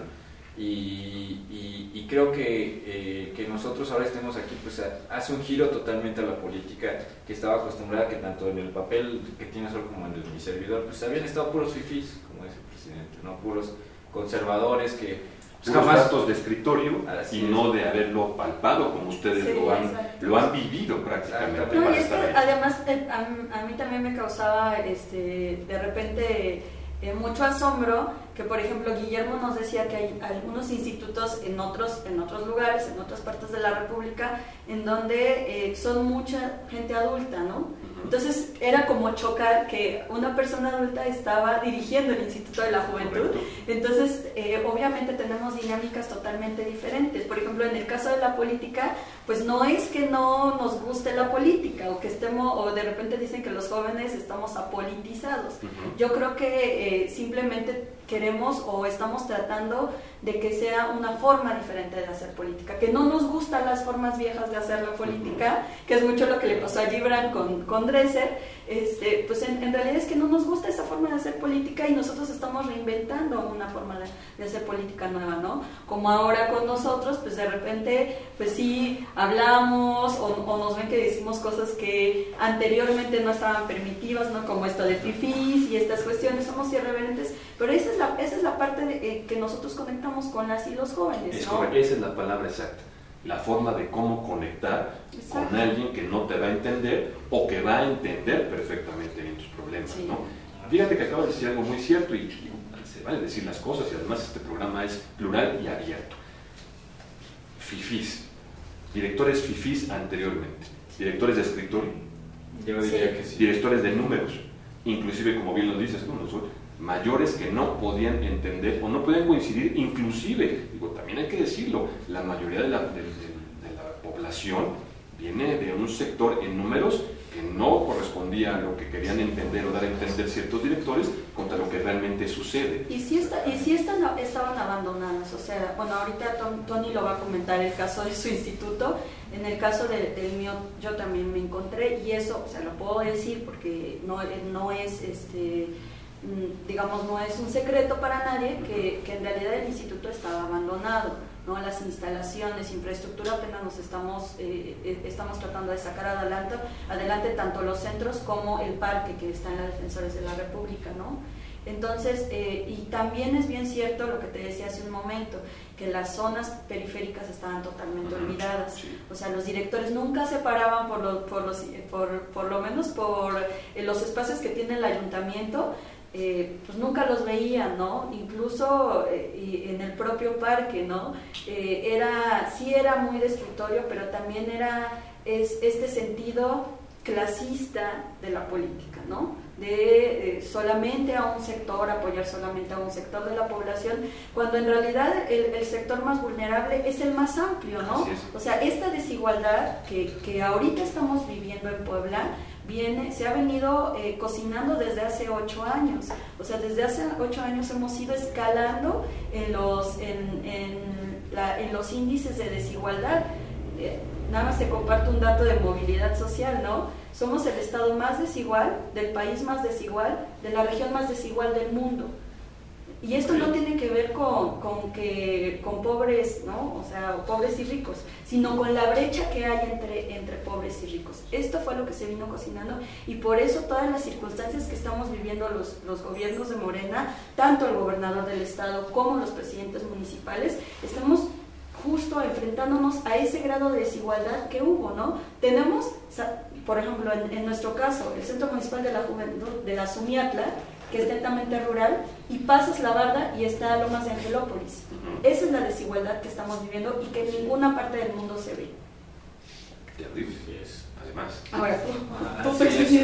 y, y- y creo que, eh, que nosotros ahora estemos aquí, pues hace un giro totalmente a la política que estaba acostumbrada que tanto en el papel que tiene Sol como en el mi servidor, pues habían estado puros fifís, como dice el presidente, ¿no? Puros conservadores que Puros jamás datos de escritorio Así y es. no de haberlo palpado como ustedes Sí, lo, han, lo han vivido prácticamente. No, y es que además eh, a, a mí también me causaba este, de repente eh, mucho asombro que, por ejemplo, Guillermo nos decía que hay algunos institutos en otros, en otros lugares, en otras partes de la República, en donde eh, son mucha gente adulta, ¿no? Entonces era como chocar que una persona adulta estaba dirigiendo el Instituto de la Juventud. Correcto. Entonces, eh, obviamente tenemos dinámicas totalmente diferentes. Por ejemplo, en el caso de la política, pues no es que no nos guste la política o que estemos, o de repente dicen que los jóvenes estamos apolitizados. Ujú. Yo creo que eh, simplemente queremos o estamos tratando de que sea una forma diferente de hacer política, que no nos gustan las formas viejas de hacer la política, que es mucho lo que le pasó a Gibran con, con Dresser, este, pues en, realidad es que no nos gusta esa forma de hacer política y nosotros estamos reinventando una forma de, de, hacer política nueva, ¿no? Como ahora con nosotros, pues de repente, pues sí, hablamos o, o nos ven que decimos cosas que anteriormente no estaban permitidas, ¿no? Como esto de fifís y estas cuestiones, somos irreverentes, pero esa es la, esa es la parte de, eh, que nosotros conectamos con las y los jóvenes. esa es la palabra exacta. La forma de cómo conectar con alguien que no te va a entender o que va a entender perfectamente bien tus problemas. ¿no? Fíjate que acabo de decir algo muy cierto y, se vale decir las cosas y además este programa es plural y abierto. FIFIs, directores FIFIs anteriormente, directores de escritorio, directores de números, inclusive como bien lo dices, como nosotros mayores que no podían entender o no podían coincidir, inclusive, digo, también hay que decirlo, la mayoría de la, población viene de un sector en números que no correspondía a lo que querían entender o dar a entender ciertos directores contra lo que realmente sucede. Y si, está, y si están, estaban abandonadas, o sea, bueno, ahorita Tony lo va a comentar el caso de su instituto, en el caso del, mío yo también me encontré y eso, o sea, lo puedo decir porque no, no es este digamos, no es un secreto para nadie que, que, en realidad el instituto estaba abandonado, ¿no? Las instalaciones, infraestructura apenas nos estamos, eh, eh, estamos tratando de sacar adelante, adelante tanto los centros como el parque que está en la Defensores de la República, ¿no? Entonces, eh, y también es bien cierto lo que te decía hace un momento, que las zonas periféricas estaban totalmente olvidadas. O sea, los directores nunca se paraban por lo, por, los, por, por lo menos por los espacios que tiene el ayuntamiento eh, pues nunca los veía, ¿no? Incluso eh, en el propio parque, ¿no? Eh, era, sí era muy destructorio, pero también era es, este sentido clasista de la política, ¿no? De solamente a un sector, apoyar solamente a un sector de la población, cuando en realidad el, sector más vulnerable es el más amplio, ¿no? O sea, esta desigualdad que, que ahorita estamos viviendo en Puebla, viene, se ha venido eh, cocinando desde hace ocho años. O sea, desde hace ocho años hemos ido escalando en los, en, en, los índices de desigualdad. Eh, nada más te comparto un dato de movilidad social, ¿no? Somos el estado más desigual, del país más desigual, de la región más desigual del mundo. Y esto no tiene que ver con, con, que, con pobres, ¿no? O sea, pobres y ricos, sino con la brecha que hay entre, entre pobres y ricos. Esto fue lo que se vino cocinando y por eso todas las circunstancias que estamos viviendo los, los gobiernos de Morena, tanto el gobernador del estado como los presidentes municipales, estamos justo enfrentándonos a ese grado de desigualdad que hubo, ¿no? Tenemos, por ejemplo, en, en nuestro caso, el Centro Municipal de la Juventud de la Sumiatla, que es netamente rural, y pasas la barda y está Lomas de Angelópolis. Esa es la desigualdad que estamos viviendo y que en ninguna parte del mundo se ve. además. Ahora,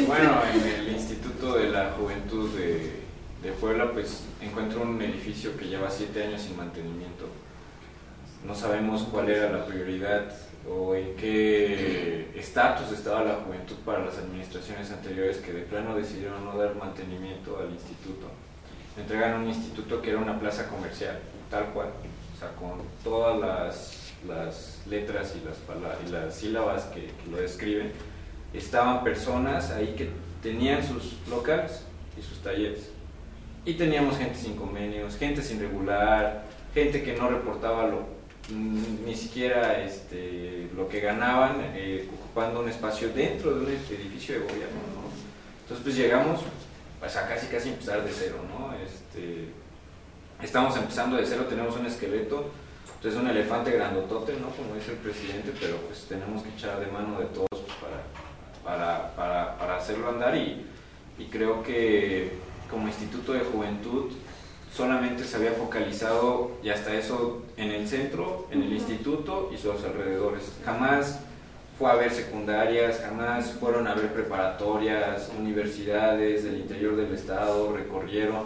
Bueno, en el Instituto de la Juventud de, de Puebla, pues encuentro un edificio que lleva siete años sin mantenimiento. No sabemos cuál era la prioridad o en qué estatus estaba la juventud para las administraciones anteriores que de plano decidieron no dar mantenimiento al instituto. Me entregan un instituto que era una plaza comercial, tal cual, o sea, con todas las, las letras y las, y las sílabas que, que, lo describen. Estaban personas ahí que tenían sus locales y sus talleres. Y teníamos gente sin convenios, gente sin regular, gente que no reportaba lo ni siquiera este, lo que ganaban eh, ocupando un espacio dentro de un edificio de gobierno. Entonces pues llegamos pues, a casi casi empezar de cero. ¿no? Este, estamos empezando de cero, tenemos un esqueleto, entonces pues, un elefante grandotote, ¿no? como dice el presidente, pero pues tenemos que echar de mano de todos pues, para, para, para, hacerlo andar y, y creo que como instituto de juventud solamente se había focalizado y hasta eso en el centro, en el instituto y sus alrededores. Jamás fue a ver secundarias, jamás fueron a ver preparatorias, universidades del interior del estado, recorrieron.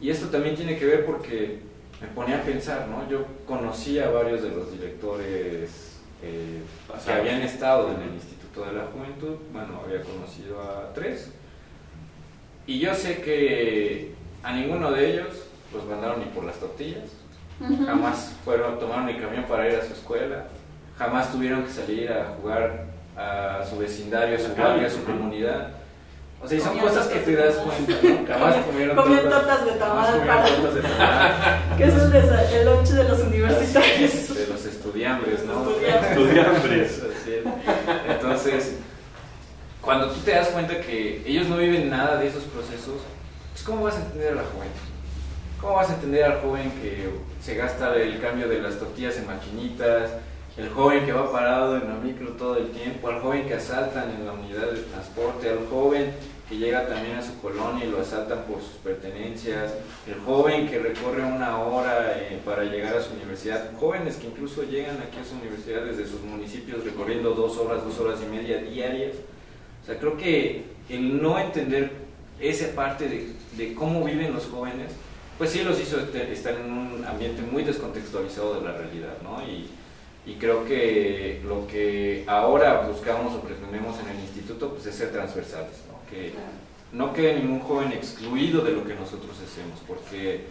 Y esto también tiene que ver porque me ponía a pensar, ¿no? Yo conocía a varios de los directores eh, que habían estado en el Instituto de la Juventud, bueno, había conocido a tres. Y yo sé que a ninguno de ellos los mandaron ni por las tortillas, jamás fueron, tomaron el camión para ir a su escuela, jamás tuvieron que salir a jugar a su vecindario, a su barrio, a su comunidad. O sea, y son cosas que te das cuenta, ¿no? Jamás comieron Comían tortas de tamal para... que es el, el lunch de los universitarios. De, los estudiantes, ¿no? Estudiantes. Entonces, cuando tú te das cuenta que ellos no viven nada de esos procesos, pues ¿cómo vas a entender a la juventud? ¿Cómo vas a entender al joven que se gasta el cambio de las tortillas en maquinitas, el joven que va parado en la micro todo el tiempo, al joven que asaltan en la unidad de transporte, al joven que llega también a su colonia y lo asaltan por sus pertenencias, el joven que recorre una hora eh, para llegar a su universidad, jóvenes que incluso llegan aquí a su universidad desde sus municipios recorriendo dos horas, dos horas y media diarias. O sea, creo que el no entender esa parte de, de cómo viven los jóvenes, pues sí los hizo estar en un ambiente muy descontextualizado de la realidad, ¿no? Y, y creo que lo que ahora buscamos o pretendemos en el instituto pues es ser transversales, ¿no? que no quede ningún joven excluido de lo que nosotros hacemos, porque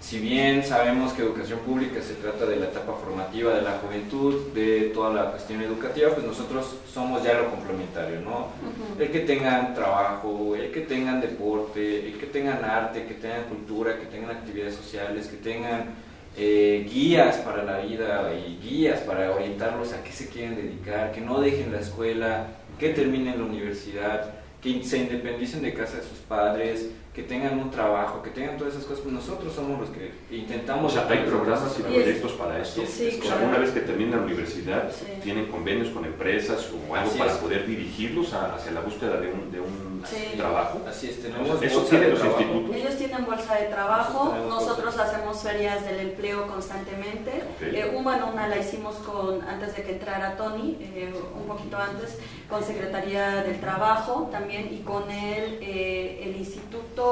si bien sabemos que educación pública se trata de la etapa formativa de la juventud, de toda la cuestión educativa, pues nosotros somos ya lo complementario, ¿no? El que tengan trabajo, el que tengan deporte, el que tengan arte, que tengan cultura, que tengan actividades sociales, que tengan eh, guías para la vida y guías para orientarlos a qué se quieren dedicar, que no dejen la escuela, que terminen la universidad, que se independicen de casa de sus padres, que tengan un trabajo, que tengan todas esas cosas, pues nosotros somos los que intentamos... O sea, hay programas y proyectos para esto. Sí, o sea, una vez que terminan la universidad, tienen convenios con empresas o algo para poder dirigirlos hacia la búsqueda de un, de un trabajo. Así es, tenemos ¿Eso tiene los institutos? Ellos tienen bolsa de trabajo, nosotros hacemos ferias del empleo constantemente. Eh, bueno, una la hicimos con antes de que entrara Tony, eh, un poquito antes, con Secretaría del Trabajo también y con el, eh, el Instituto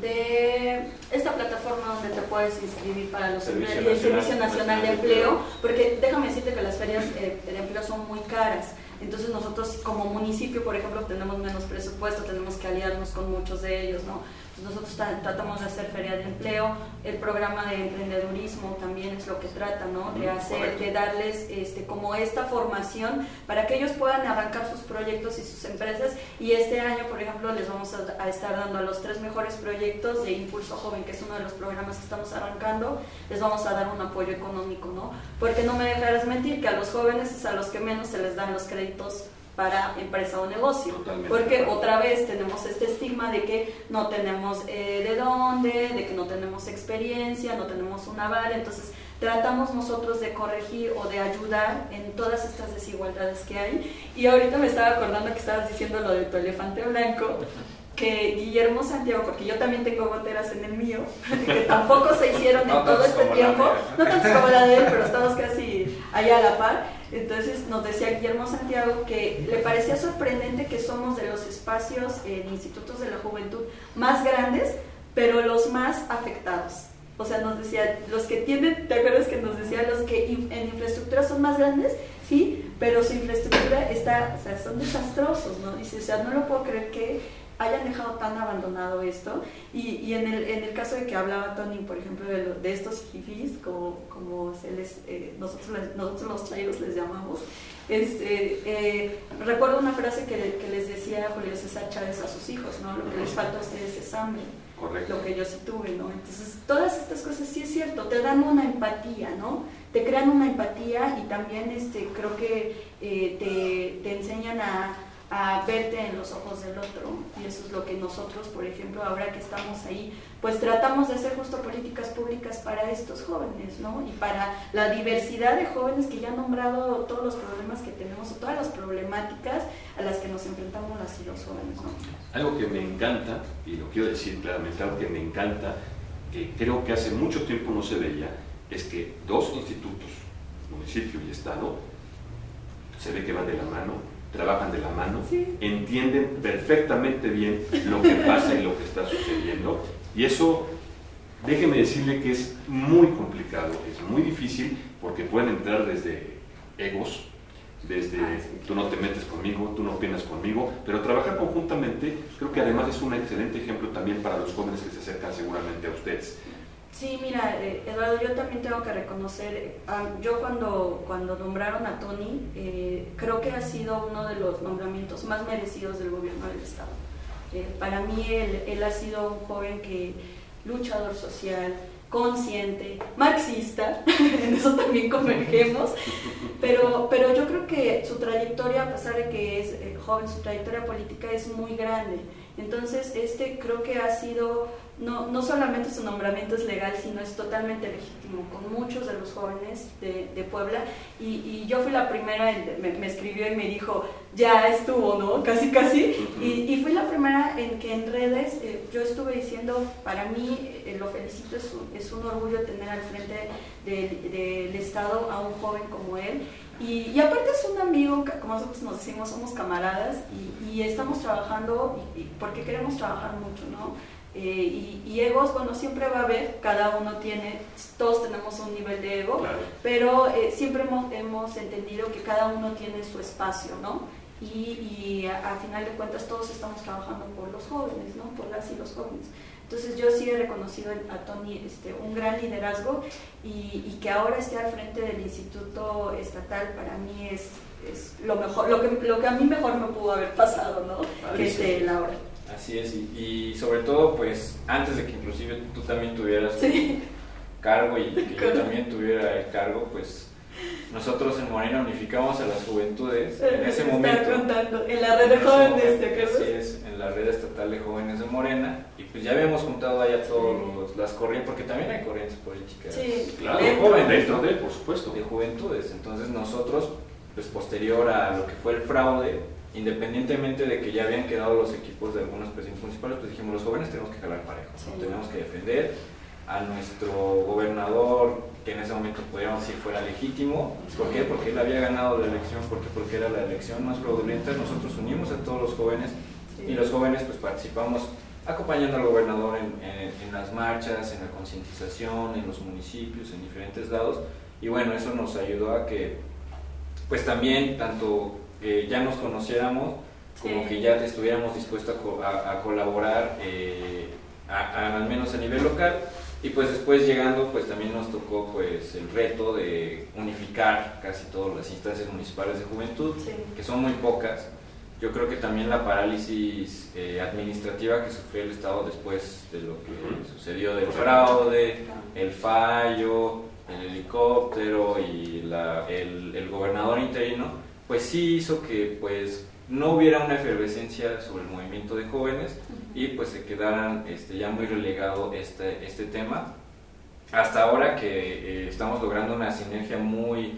de esta plataforma donde te puedes inscribir para los Servicio el Servicio Nacional de Empleo, porque déjame decirte que las ferias eh, de empleo son muy caras. Entonces nosotros como municipio, por ejemplo, tenemos menos presupuesto, tenemos que aliarnos con muchos de ellos, ¿no? Nosotros tratamos de hacer feria de empleo, el programa de emprendedurismo también es lo que trata, ¿no? De hacer, de darles este, como esta formación para que ellos puedan arrancar sus proyectos y sus empresas. Y este año, por ejemplo, les vamos a, estar dando a los tres mejores proyectos de Impulso Joven, que es uno de los programas que estamos arrancando, les vamos a dar un apoyo económico, ¿no? Porque no me dejarás mentir que a los jóvenes es a los que menos se les dan los créditos para empresa o negocio. Porque otra vez tenemos este estigma de que no tenemos eh, de dónde, de que no tenemos experiencia, no tenemos un aval, entonces tratamos nosotros de corregir o de ayudar en todas estas desigualdades que hay. Y ahorita me estaba acordando que estabas diciendo lo de tu elefante blanco que Guillermo Santiago, porque yo también tengo goteras en el mío, que tampoco se hicieron en todo este tiempo, no tanto como la de él, pero estamos casi allá a la par. Entonces nos decía Guillermo Santiago que le parecía sorprendente que somos de los espacios en institutos de la juventud más grandes, pero los más afectados. O sea, nos decía, los que tienen, ¿te acuerdas que nos decía los que en infraestructura son más grandes? Sí, pero su infraestructura está, o sea, son desastrosos, ¿no? Dice, o sea, no lo puedo creer que hayan dejado tan abandonado esto. Y, y en, el, en, el, caso de que hablaba Tony, por ejemplo, de, de estos fifis, como, como se les, eh, nosotros, nosotros los chairos les llamamos, este, eh, recuerdo una frase que, que, les decía Julio César Chávez a sus hijos, ¿no? Lo que les falta a ustedes es hambre. Correcto. Lo que yo sí tuve, ¿no? Entonces, todas estas cosas sí es cierto, te dan una empatía, ¿no? Te crean una empatía y también este, creo que eh, te, te enseñan a a verte en los ojos del otro y eso es lo que nosotros, por ejemplo, ahora que estamos ahí, pues tratamos de hacer justo políticas públicas para estos jóvenes, ¿no? Y para la diversidad de jóvenes que ya han nombrado todos los problemas que tenemos, todas las problemáticas a las que nos enfrentamos las y los jóvenes, ¿no? Algo que me encanta, y lo quiero decir claramente, algo que me encanta, que creo que hace mucho tiempo no se veía, es que dos institutos, municipio y Estado, se ve que van de la mano trabajan de la mano, entienden perfectamente bien lo que pasa y lo que está sucediendo. Y eso, déjeme decirle que es muy complicado, es muy difícil porque pueden entrar desde egos, desde tú no te metes conmigo, tú no opinas conmigo, pero trabajar conjuntamente creo que además es un excelente ejemplo también para los jóvenes que se acercan seguramente a ustedes. Sí, mira, eh, Eduardo, yo también tengo que reconocer, ah, yo cuando, cuando nombraron a Tony, eh, creo que ha sido uno de los nombramientos más merecidos del gobierno del Estado. Eh, para mí él, él ha sido un joven que luchador social, consciente, marxista, en eso también convergemos, pero, pero yo creo que su trayectoria, a pesar de que es joven, su trayectoria política es muy grande. Entonces, este creo que ha sido no, no solamente su nombramiento es legal, sino es totalmente legítimo con muchos de los jóvenes de, de Puebla. Y, y, yo fui la primera, en, me, me, escribió y me dijo, ya estuvo, ¿no? Casi, casi. y, y, fui la primera en que en redes eh, yo estuve diciendo, para mí eh, lo felicito, es un, es un, orgullo tener al frente del, del Estado a un joven como él. Y, y, aparte es un amigo, como nosotros nos decimos, somos camaradas y, y estamos trabajando porque queremos trabajar mucho, ¿no? Eh, y, egos, bueno, siempre va a haber, cada uno tiene, todos tenemos un nivel de ego, claro. pero eh, siempre hemos, hemos, entendido que cada uno tiene su espacio, ¿no? Y, y a, a, final de cuentas todos estamos trabajando por los jóvenes, ¿no? Por las y los jóvenes. Entonces yo sí he reconocido a Tony este, un gran liderazgo y, y, que ahora esté al frente del Instituto Estatal para mí es, es lo mejor, lo que, lo que a mí mejor me pudo haber pasado, ¿no? Vale, que esté sí. ahora. Así es, y, y, sobre todo, pues, antes de que inclusive tú también tuvieras sí. cargo y que yo también tuviera el cargo, pues, nosotros en Morena unificamos a las juventudes en ese momento. contando, en la red de jóvenes, ¿te acuerdas? Así es, en la red estatal de jóvenes de Morena, y pues ya habíamos juntado allá todas las corrientes, porque también hay corrientes políticas sí. claro, de jóvenes, dentro de, por supuesto. de juventudes, entonces nosotros, pues posterior a lo que fue el fraude, independientemente de que ya habían quedado los equipos de algunos presidentes municipales, pues dijimos, los jóvenes tenemos que jalar parejo, sí. ¿no? tenemos que defender a nuestro gobernador, que en ese momento podríamos decir fuera legítimo. ¿Por qué? Porque él había ganado la elección, porque, porque era la elección más fraudulenta. Nosotros unimos a todos los jóvenes y los jóvenes pues participamos acompañando al gobernador en, en, en las marchas, en la concientización, en los municipios, en diferentes lados. Y bueno, eso nos ayudó a que pues también tanto ya nos conociéramos, como sí. que ya estuviéramos dispuestos a, co a, a colaborar, eh, a, al menos a nivel local. Y pues después llegando, pues también nos tocó pues el reto de unificar casi todas las instancias municipales de juventud, sí. que son muy pocas. Yo creo que también la parálisis eh, administrativa que sufrió el Estado después de lo que uh -huh. sucedió del fraude, el fallo, el helicóptero y la, el, el gobernador interino, pues sí hizo que pues no hubiera una efervescencia sobre el movimiento de jóvenes. Y pues se quedaran este, ya muy relegado este, este tema. Hasta ahora que eh, estamos logrando una sinergia muy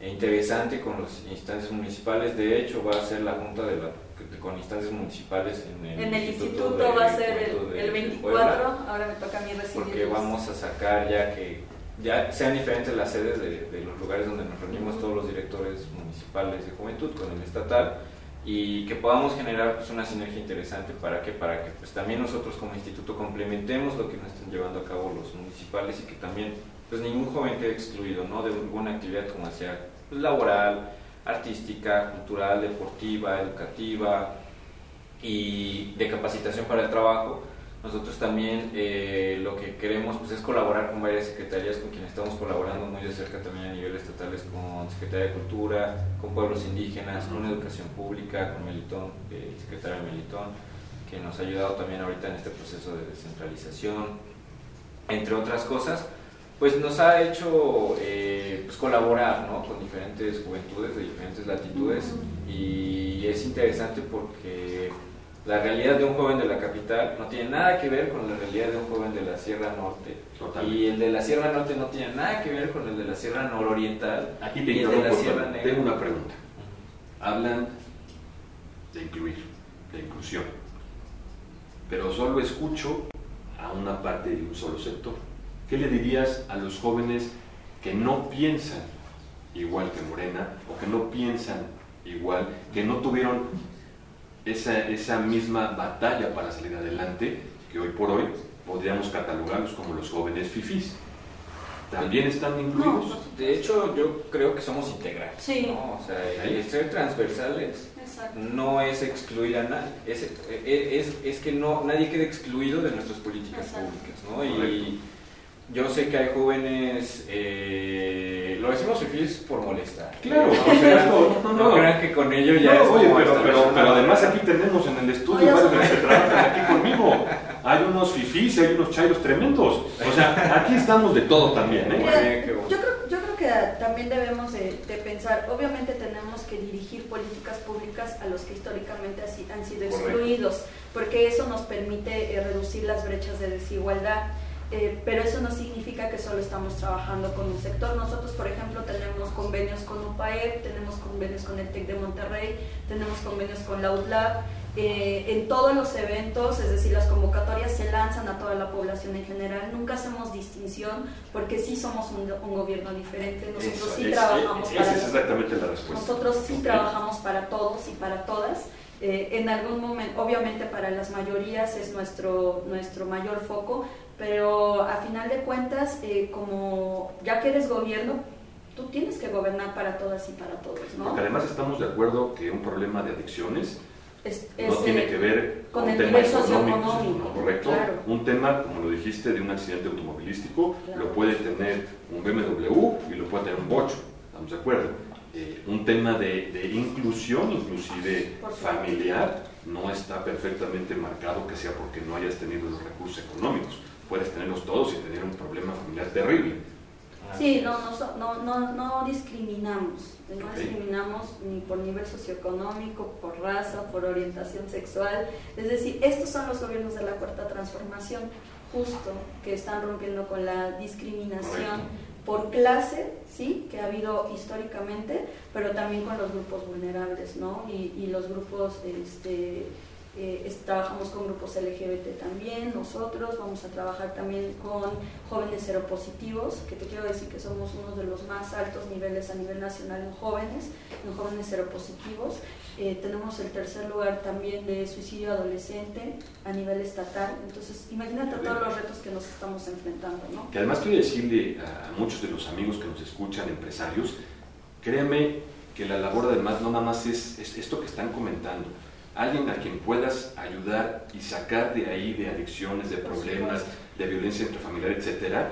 interesante con las instancias municipales, de hecho va a ser la junta de la, con instancias municipales en el, en el instituto, instituto va a ser el, el 24, ahora me toca a mí recibir. Porque vamos a sacar ya que ya sean diferentes las sedes de, de los lugares donde nos reunimos todos los directores municipales de juventud con el estatal y que podamos generar pues, una sinergia interesante. Para que para que pues también nosotros como instituto complementemos lo que nos están llevando a cabo los municipales y que también pues ningún joven quede excluido ¿no? de alguna actividad como sea pues, laboral, artística, cultural, deportiva, educativa y de capacitación para el trabajo nosotros también eh, lo que queremos pues, es colaborar con varias secretarías con quienes estamos colaborando muy de cerca también a nivel estatal, es con Secretaría de Cultura, con pueblos indígenas, con Educación Pública, con Melitón, eh, Secretaria de Melitón, que nos ha ayudado también ahorita en este proceso de descentralización, entre otras cosas, pues nos ha hecho eh, pues, colaborar ¿no? con diferentes juventudes de diferentes latitudes y es interesante porque la realidad de un joven de la capital no tiene nada que ver con la realidad de un joven de la Sierra Norte. Totalmente. Y el de la Sierra Norte no tiene nada que ver con el de la Sierra Nororiental. Aquí te y el de la Sierra Negra. Tengo una pregunta. Hablan de incluir, de inclusión. Pero solo escucho a una parte de un solo sector. ¿Qué le dirías a los jóvenes que no piensan igual que Morena o que no piensan igual, que no tuvieron esa, esa misma batalla para salir adelante, que hoy por hoy podríamos catalogarlos como los jóvenes fifís. ¿También están incluidos? No, de hecho, yo creo que somos integrales. Sí. ¿no? O sea, el ser transversales Exacto. no es excluir a nadie, es, es, es, que no, nadie quede excluido de nuestras políticas Exacto. públicas. ¿no? Y yo sé que hay jóvenes, eh, lo decimos fifís por molestar. Claro, no, crean, no, No, no. crean que con ello ya No, es oye, pero, pero, pero además aquí tenemos en el estudio Oye, varios de eso- los que trabajan aquí conmigo. Hay unos fifís y hay unos chairos tremendos. O sea, aquí estamos de todo también, ¿eh? Yo creo, yo creo que también debemos de, de pensar, obviamente tenemos que dirigir políticas públicas a los que históricamente así han sido Correcto. excluidos, porque eso nos permite eh, reducir las brechas de desigualdad. Eh, pero eso no significa que solo estamos trabajando con un sector. Nosotros, por ejemplo, tenemos convenios con UPAEP, tenemos convenios con el TEC de Monterrey, tenemos convenios con la UTLAB. Eh, en todos los eventos, es decir, las convocatorias se lanzan a toda la población en general. Nunca hacemos distinción porque sí somos un, un gobierno diferente. Nosotros Eso, sí es- trabajamos es- para es exactamente la respuesta. nosotros sí Ok. trabajamos para todos y para todas. Eh, en algún momento, obviamente para las mayorías es nuestro, nuestro mayor foco, pero a final de cuentas, eh, como ya que eres gobierno, tú tienes que gobernar para todas y para todos, ¿no? Porque además estamos de acuerdo que un problema de adicciones Es- no es, tiene eh, que ver con con el temas nivel socioeconómico, ¿no? ¿correcto? claro. Un tema, como lo dijiste, de un accidente automovilístico, Claro. lo puede tener un BMW y lo puede tener un bocho, ¿estamos de acuerdo? Eh, un tema de, de inclusión, inclusive familiar, no está perfectamente marcado que sea porque no hayas tenido los recursos económicos. Puedes tenerlos todos y tener un problema familiar terrible. Sí, no, no, so- no, no, no discriminamos, no discriminamos ni por nivel socioeconómico, por raza, por orientación sexual. Es decir, estos son los gobiernos de la cuarta transformación, justo que están rompiendo con la discriminación Correcto. Por clase, sí, que ha habido históricamente, pero también con los grupos vulnerables, ¿no? Y, los grupos, este, eh, es- trabajamos con grupos LGBT también, nosotros vamos a trabajar también con jóvenes seropositivos, que te quiero decir que somos uno de los más altos niveles a nivel nacional en jóvenes, en jóvenes seropositivos. Eh, tenemos el tercer lugar también de suicidio adolescente a nivel estatal. Entonces, imagínate todos los retos que nos estamos enfrentando, ¿no? Que además quiero decirle a, muchos de los amigos que nos escuchan, empresarios, créeme que la labor además no nada más es, es esto que están comentando. Alguien a quien puedas ayudar y sacar de ahí de adicciones, de problemas, de violencia intrafamiliar, etcétera,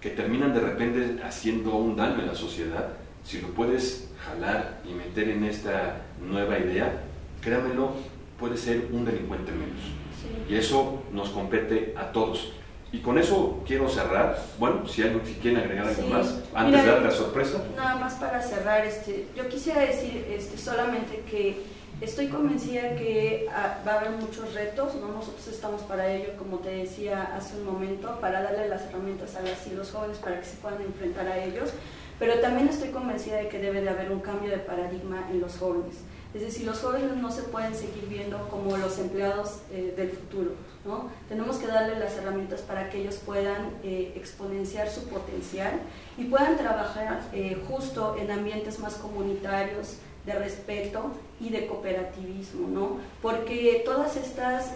que terminan de repente haciendo un daño en la sociedad, si lo puedes jalar y meter en esta nueva idea, créamelo, puede ser un delincuente menos. Sí. Y eso nos compete a todos. Y con eso quiero cerrar. Bueno, si si quieren agregar algo Sí. más, antes de dar la sorpresa. Nada más para cerrar, este, yo quisiera decir este, solamente que estoy convencida que ah, va a haber muchos retos, ¿no? nosotros estamos para ello, como te decía hace un momento, para darle las herramientas a las y los jóvenes para que se puedan enfrentar a ellos, pero también estoy convencida de que debe de haber un cambio de paradigma en los jóvenes. Es decir, los jóvenes no se pueden seguir viendo como los empleados eh, del futuro, ¿no? Tenemos que darle las herramientas para que ellos puedan eh, exponenciar su potencial y puedan trabajar eh, justo en ambientes más comunitarios, de respeto y de cooperativismo, ¿no? Porque todas estas,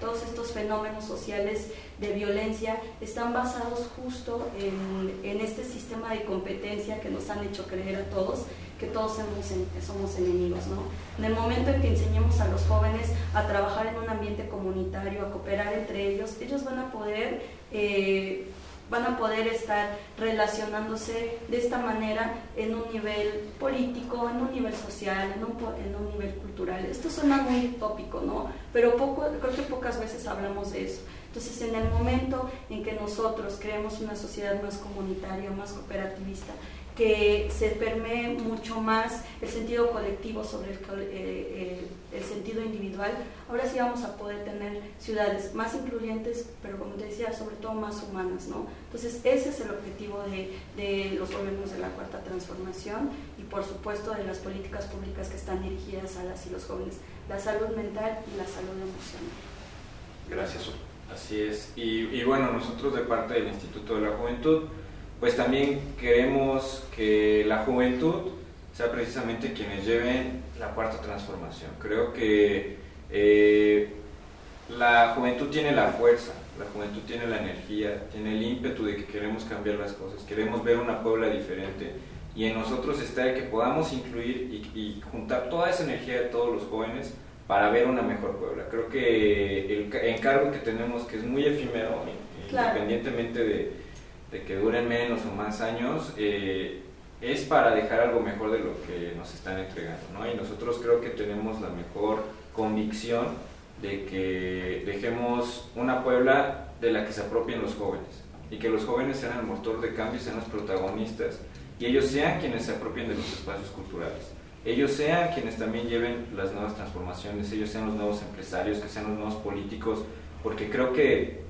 todos estos fenómenos sociales de violencia están basados justo en este sistema de competencia que nos han hecho creer a todos que todos somos, en- somos enemigos, ¿no? En el momento en que enseñemos a los jóvenes a trabajar en un ambiente comunitario, a cooperar entre ellos, ellos van a poder eh, van a poder estar relacionándose de esta manera en un nivel político, en un nivel social, en un, nivel cultural. Esto suena muy tópico, ¿no? Pero poco, creo que pocas veces hablamos de eso. Entonces, en el momento en que nosotros creemos una sociedad más comunitaria, más cooperativista, que se permee mucho más el sentido colectivo sobre el, eh, eh, el sentido individual, ahora sí vamos a poder tener ciudades más incluyentes, pero como te decía, sobre todo más humanas, ¿no? Entonces, ese es el objetivo de, de los gobiernos de la Cuarta Transformación y, por supuesto, de las políticas públicas que están dirigidas a las y los jóvenes, la salud mental y la salud emocional. Gracias. Así es. Y, y bueno, nosotros de parte del Instituto de la Juventud, pues también queremos que la juventud sea precisamente quienes lleven la cuarta transformación. Creo que eh, la juventud tiene la fuerza, la juventud tiene la energía, tiene el ímpetu de que queremos cambiar las cosas, queremos ver una Puebla diferente y en nosotros está el que podamos incluir y, y juntar toda esa energía de todos los jóvenes para ver una mejor Puebla. Creo que el ca- encargo que tenemos, que es muy efímero, independientemente de, de, que duren menos o más años, eh, es para dejar algo mejor de lo que nos están entregando. ¿no? Y nosotros creo que tenemos la mejor convicción de que dejemos una Puebla de la que se apropien los jóvenes y que los jóvenes sean el motor de cambio, sean los protagonistas y ellos sean quienes se apropien de los espacios culturales. Ellos sean quienes también lleven las nuevas transformaciones, ellos sean los nuevos empresarios, que sean los nuevos políticos, porque creo que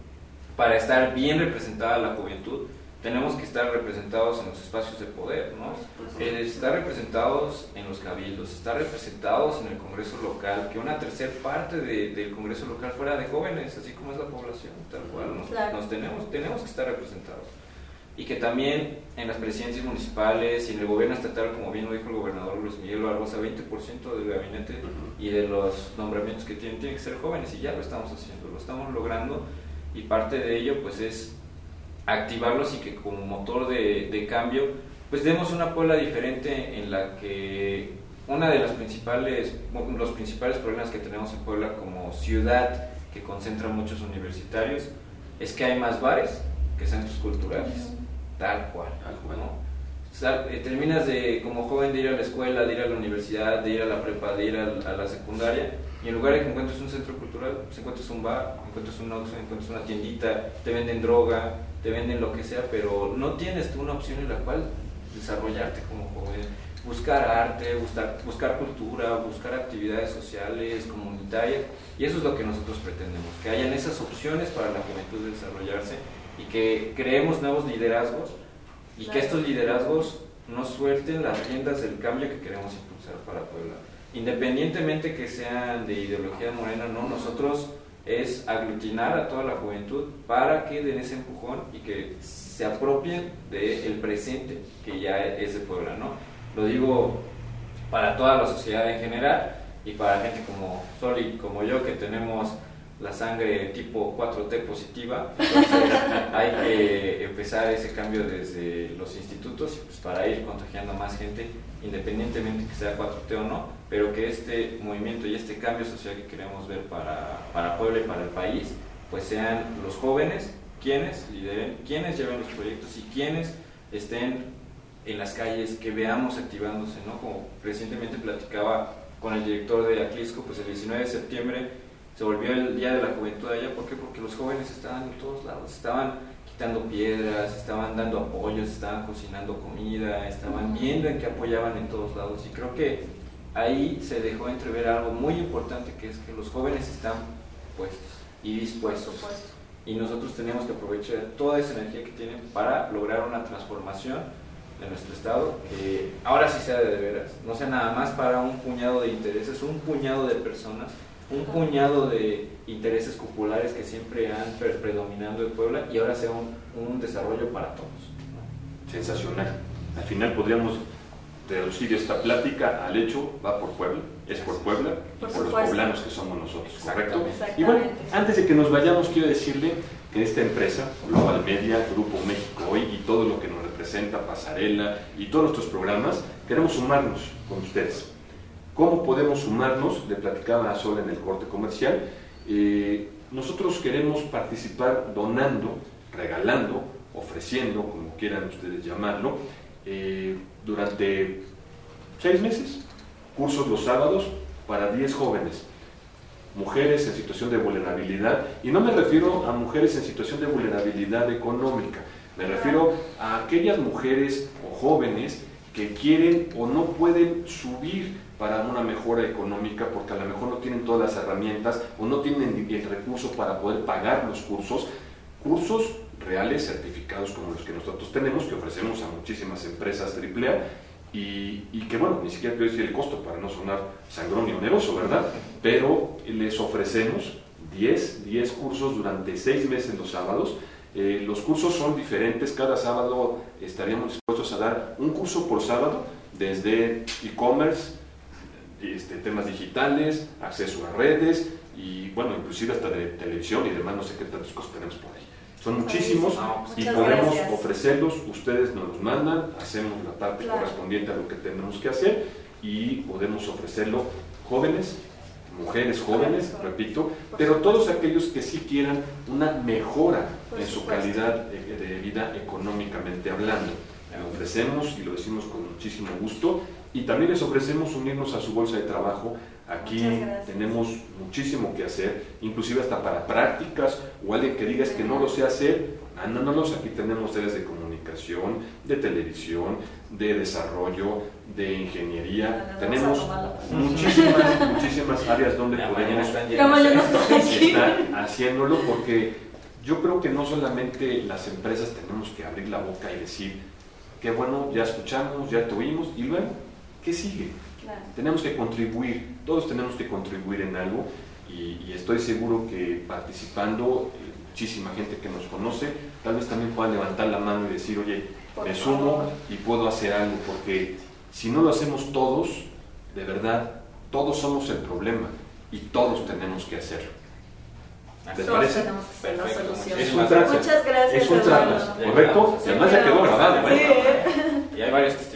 para estar bien representada la juventud, tenemos que estar representados en los espacios de poder, ¿no? Eh, estar representados en los cabildos, estar representados en el Congreso local, que una tercera parte del Congreso local fuera de jóvenes, así como es la población, tal cual, nos, tenemos, tenemos que estar representados. Y que también en las presidencias municipales y en el gobierno estatal, como bien lo dijo el gobernador Luis Miguel Barbosa, 20% del gabinete y de los nombramientos que tienen tienen que ser jóvenes y ya lo estamos haciendo, lo estamos logrando y parte de ello pues es activarlos y que como motor de, cambio, pues demos una Puebla diferente en la que una de las principales, los principales problemas que tenemos en Puebla como ciudad que concentra muchos universitarios es que hay más bares que centros culturales, tal cual. Eh, terminas de, como joven de ir a la escuela, de ir a la universidad, de ir a la prepa, de ir a, la secundaria, y en lugar de que encuentres un centro cultural, pues encuentres un bar, encuentres un encuentres una tiendita, te venden droga, te venden lo que sea, pero no tienes tú una opción en la cual desarrollarte como joven, buscar arte, buscar, buscar cultura, buscar actividades sociales, comunitarias, y eso es lo que nosotros pretendemos, que hayan esas opciones para la juventud de desarrollarse y que creemos nuevos liderazgos y que estos liderazgos nos suelten las riendas del cambio que queremos impulsar para Puebla. Independientemente que sean de ideología morena, no, nosotros es aglutinar a toda la juventud para que den ese empujón y que se apropien del presente que ya es de Puebla, ¿no? Lo digo para toda la sociedad en general y para gente como Sol como yo que tenemos la sangre tipo 4T positiva, hay que empezar ese cambio desde los institutos pues, para ir contagiando a más gente, independientemente que sea 4T o no, pero que este movimiento y este cambio social que queremos ver para, para Puebla y para el país, pues sean los jóvenes quienes lideren, quienes lleven los proyectos y quienes estén en las calles, que veamos activándose, ¿no? Como recientemente platicaba con el director de Aclisco, pues el 19 de septiembre se volvió el Día de la Juventud allá, ¿por qué? Porque los jóvenes estaban en todos lados, estaban quitando piedras, estaban dando apoyos, estaban cocinando comida, estaban viendo en que apoyaban en todos lados. Y creo que ahí se dejó entrever algo muy importante, que es que los jóvenes están puestos y dispuestos. Y nosotros tenemos que aprovechar toda esa energía que tienen para lograr una transformación de nuestro Estado, que ahora sí sea de veras, no sea nada más para un puñado de intereses, un puñado de personas un puñado de intereses populares que siempre han predominado en Puebla y ahora sea un, desarrollo para todos. Sensacional. Al final podríamos reducir esta plática al hecho, va por Puebla, es por Puebla, por, los poblanos que somos nosotros, ¿correcto? Y bueno, antes de que nos vayamos, quiero decirle que esta empresa, Global Media, Grupo México Hoy y todo lo que nos representa, Pasarela y todos nuestros programas, queremos sumarnos con ustedes ¿Cómo podemos sumarnos? Le platicaba a Sol en el corte comercial. Eh, nosotros queremos participar donando, regalando, ofreciendo, como quieran ustedes llamarlo, eh, durante seis meses, cursos los sábados para 10 jóvenes, mujeres en situación de vulnerabilidad, y no me refiero a mujeres en situación de vulnerabilidad económica, me refiero a aquellas mujeres o jóvenes que quieren o no pueden subir para una mejora económica porque a lo mejor no tienen todas las herramientas o no tienen el recurso para poder pagar los cursos, cursos reales certificados como los que nosotros tenemos, que ofrecemos a muchísimas empresas AAA y, y que bueno, ni siquiera quiero decir el costo para no sonar sangrón y oneroso, ¿verdad? Pero les ofrecemos 10, 10 cursos durante 6 meses los sábados. Eh, los cursos son diferentes, cada sábado estaríamos dispuestos a dar un curso por sábado, desde e-commerce, este, temas digitales, acceso a redes y bueno, inclusive hasta de televisión y demás, no sé qué tantas cosas tenemos por ahí. Son muchísimos y podemos ofrecerlos, ustedes nos los mandan, hacemos la parte correspondiente a lo que tenemos que hacer y podemos ofrecerlo jóvenes, mujeres jóvenes, repito, pero todos aquellos que sí quieran una mejora en su calidad de vida económicamente hablando. Lo ofrecemos y lo decimos con muchísimo gusto y también les ofrecemos unirnos a su bolsa de trabajo. Aquí tenemos muchísimo que hacer, inclusive hasta para prácticas o alguien que digas que no lo sé hacer, mándanos. Aquí tenemos áreas de comunicación, de televisión, de desarrollo, de ingeniería. Tenemos muchísimas, muchísimas áreas donde podemos estar haciéndolo porque yo creo que no solamente las empresas tenemos que abrir la boca y decir, qué bueno, ya escuchamos, ya tuvimos, y luego, ¿qué sigue? Tenemos que contribuir, todos tenemos que contribuir en algo y, estoy seguro que participando, eh, muchísima gente que nos conoce, tal vez también pueda levantar la mano y decir, oye, me sumo y puedo hacer algo, porque si no lo hacemos todos, de verdad, todos somos el problema y todos tenemos que hacerlo. ¿Les parece? Es un trato. Muchas gracias. Es un trato, ¿correcto? Y además ya quedó grabado. ¿eh? Y hay varios testigos.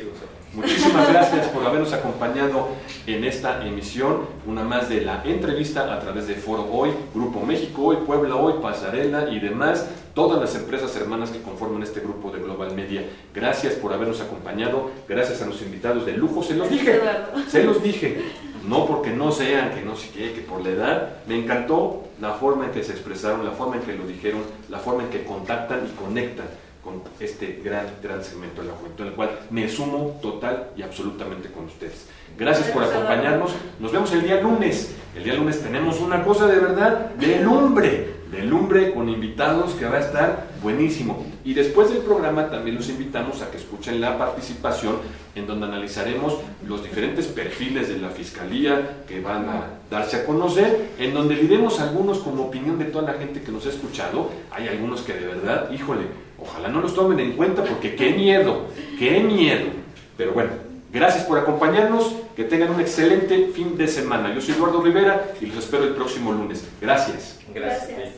Muchísimas gracias por habernos acompañado en esta emisión, una más de la entrevista a través de Foro Hoy, Grupo México Hoy, Puebla Hoy, Pasarela y demás, todas las empresas hermanas que conforman este grupo de Global Media. Gracias por habernos acompañado, gracias a los invitados de lujo, se los dije, se los dije, no porque no sean, que no sé qué, que por la edad, me encantó la forma en que se expresaron, la forma en que lo dijeron, la forma en que contactan y conectan con este gran, gran segmento de la juventud, en el cual me sumo total y absolutamente con ustedes. Gracias por acompañarnos. Nos vemos el día lunes. El día lunes tenemos una cosa de verdad de lumbre, de lumbre con invitados que va a estar buenísimo. Y después del programa también los invitamos a que escuchen la participación en donde analizaremos los diferentes perfiles de la fiscalía que van a darse a conocer, en donde diremos algunos como opinión de toda la gente que nos ha escuchado. Hay algunos que de verdad, híjole, ojalá no los tomen en cuenta porque qué miedo, qué miedo. Pero bueno, gracias por acompañarnos, que tengan un excelente fin de semana. Yo soy Eduardo Rivera y los espero el próximo lunes. Gracias. Gracias.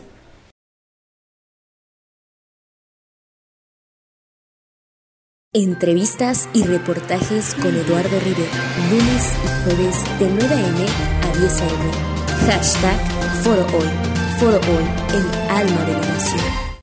Entrevistas y reportajes con Eduardo Rivera, lunes y jueves de 9 a.m. a 10 a.m. Hashtag Foro Hoy. Foro Hoy, el alma de la nación.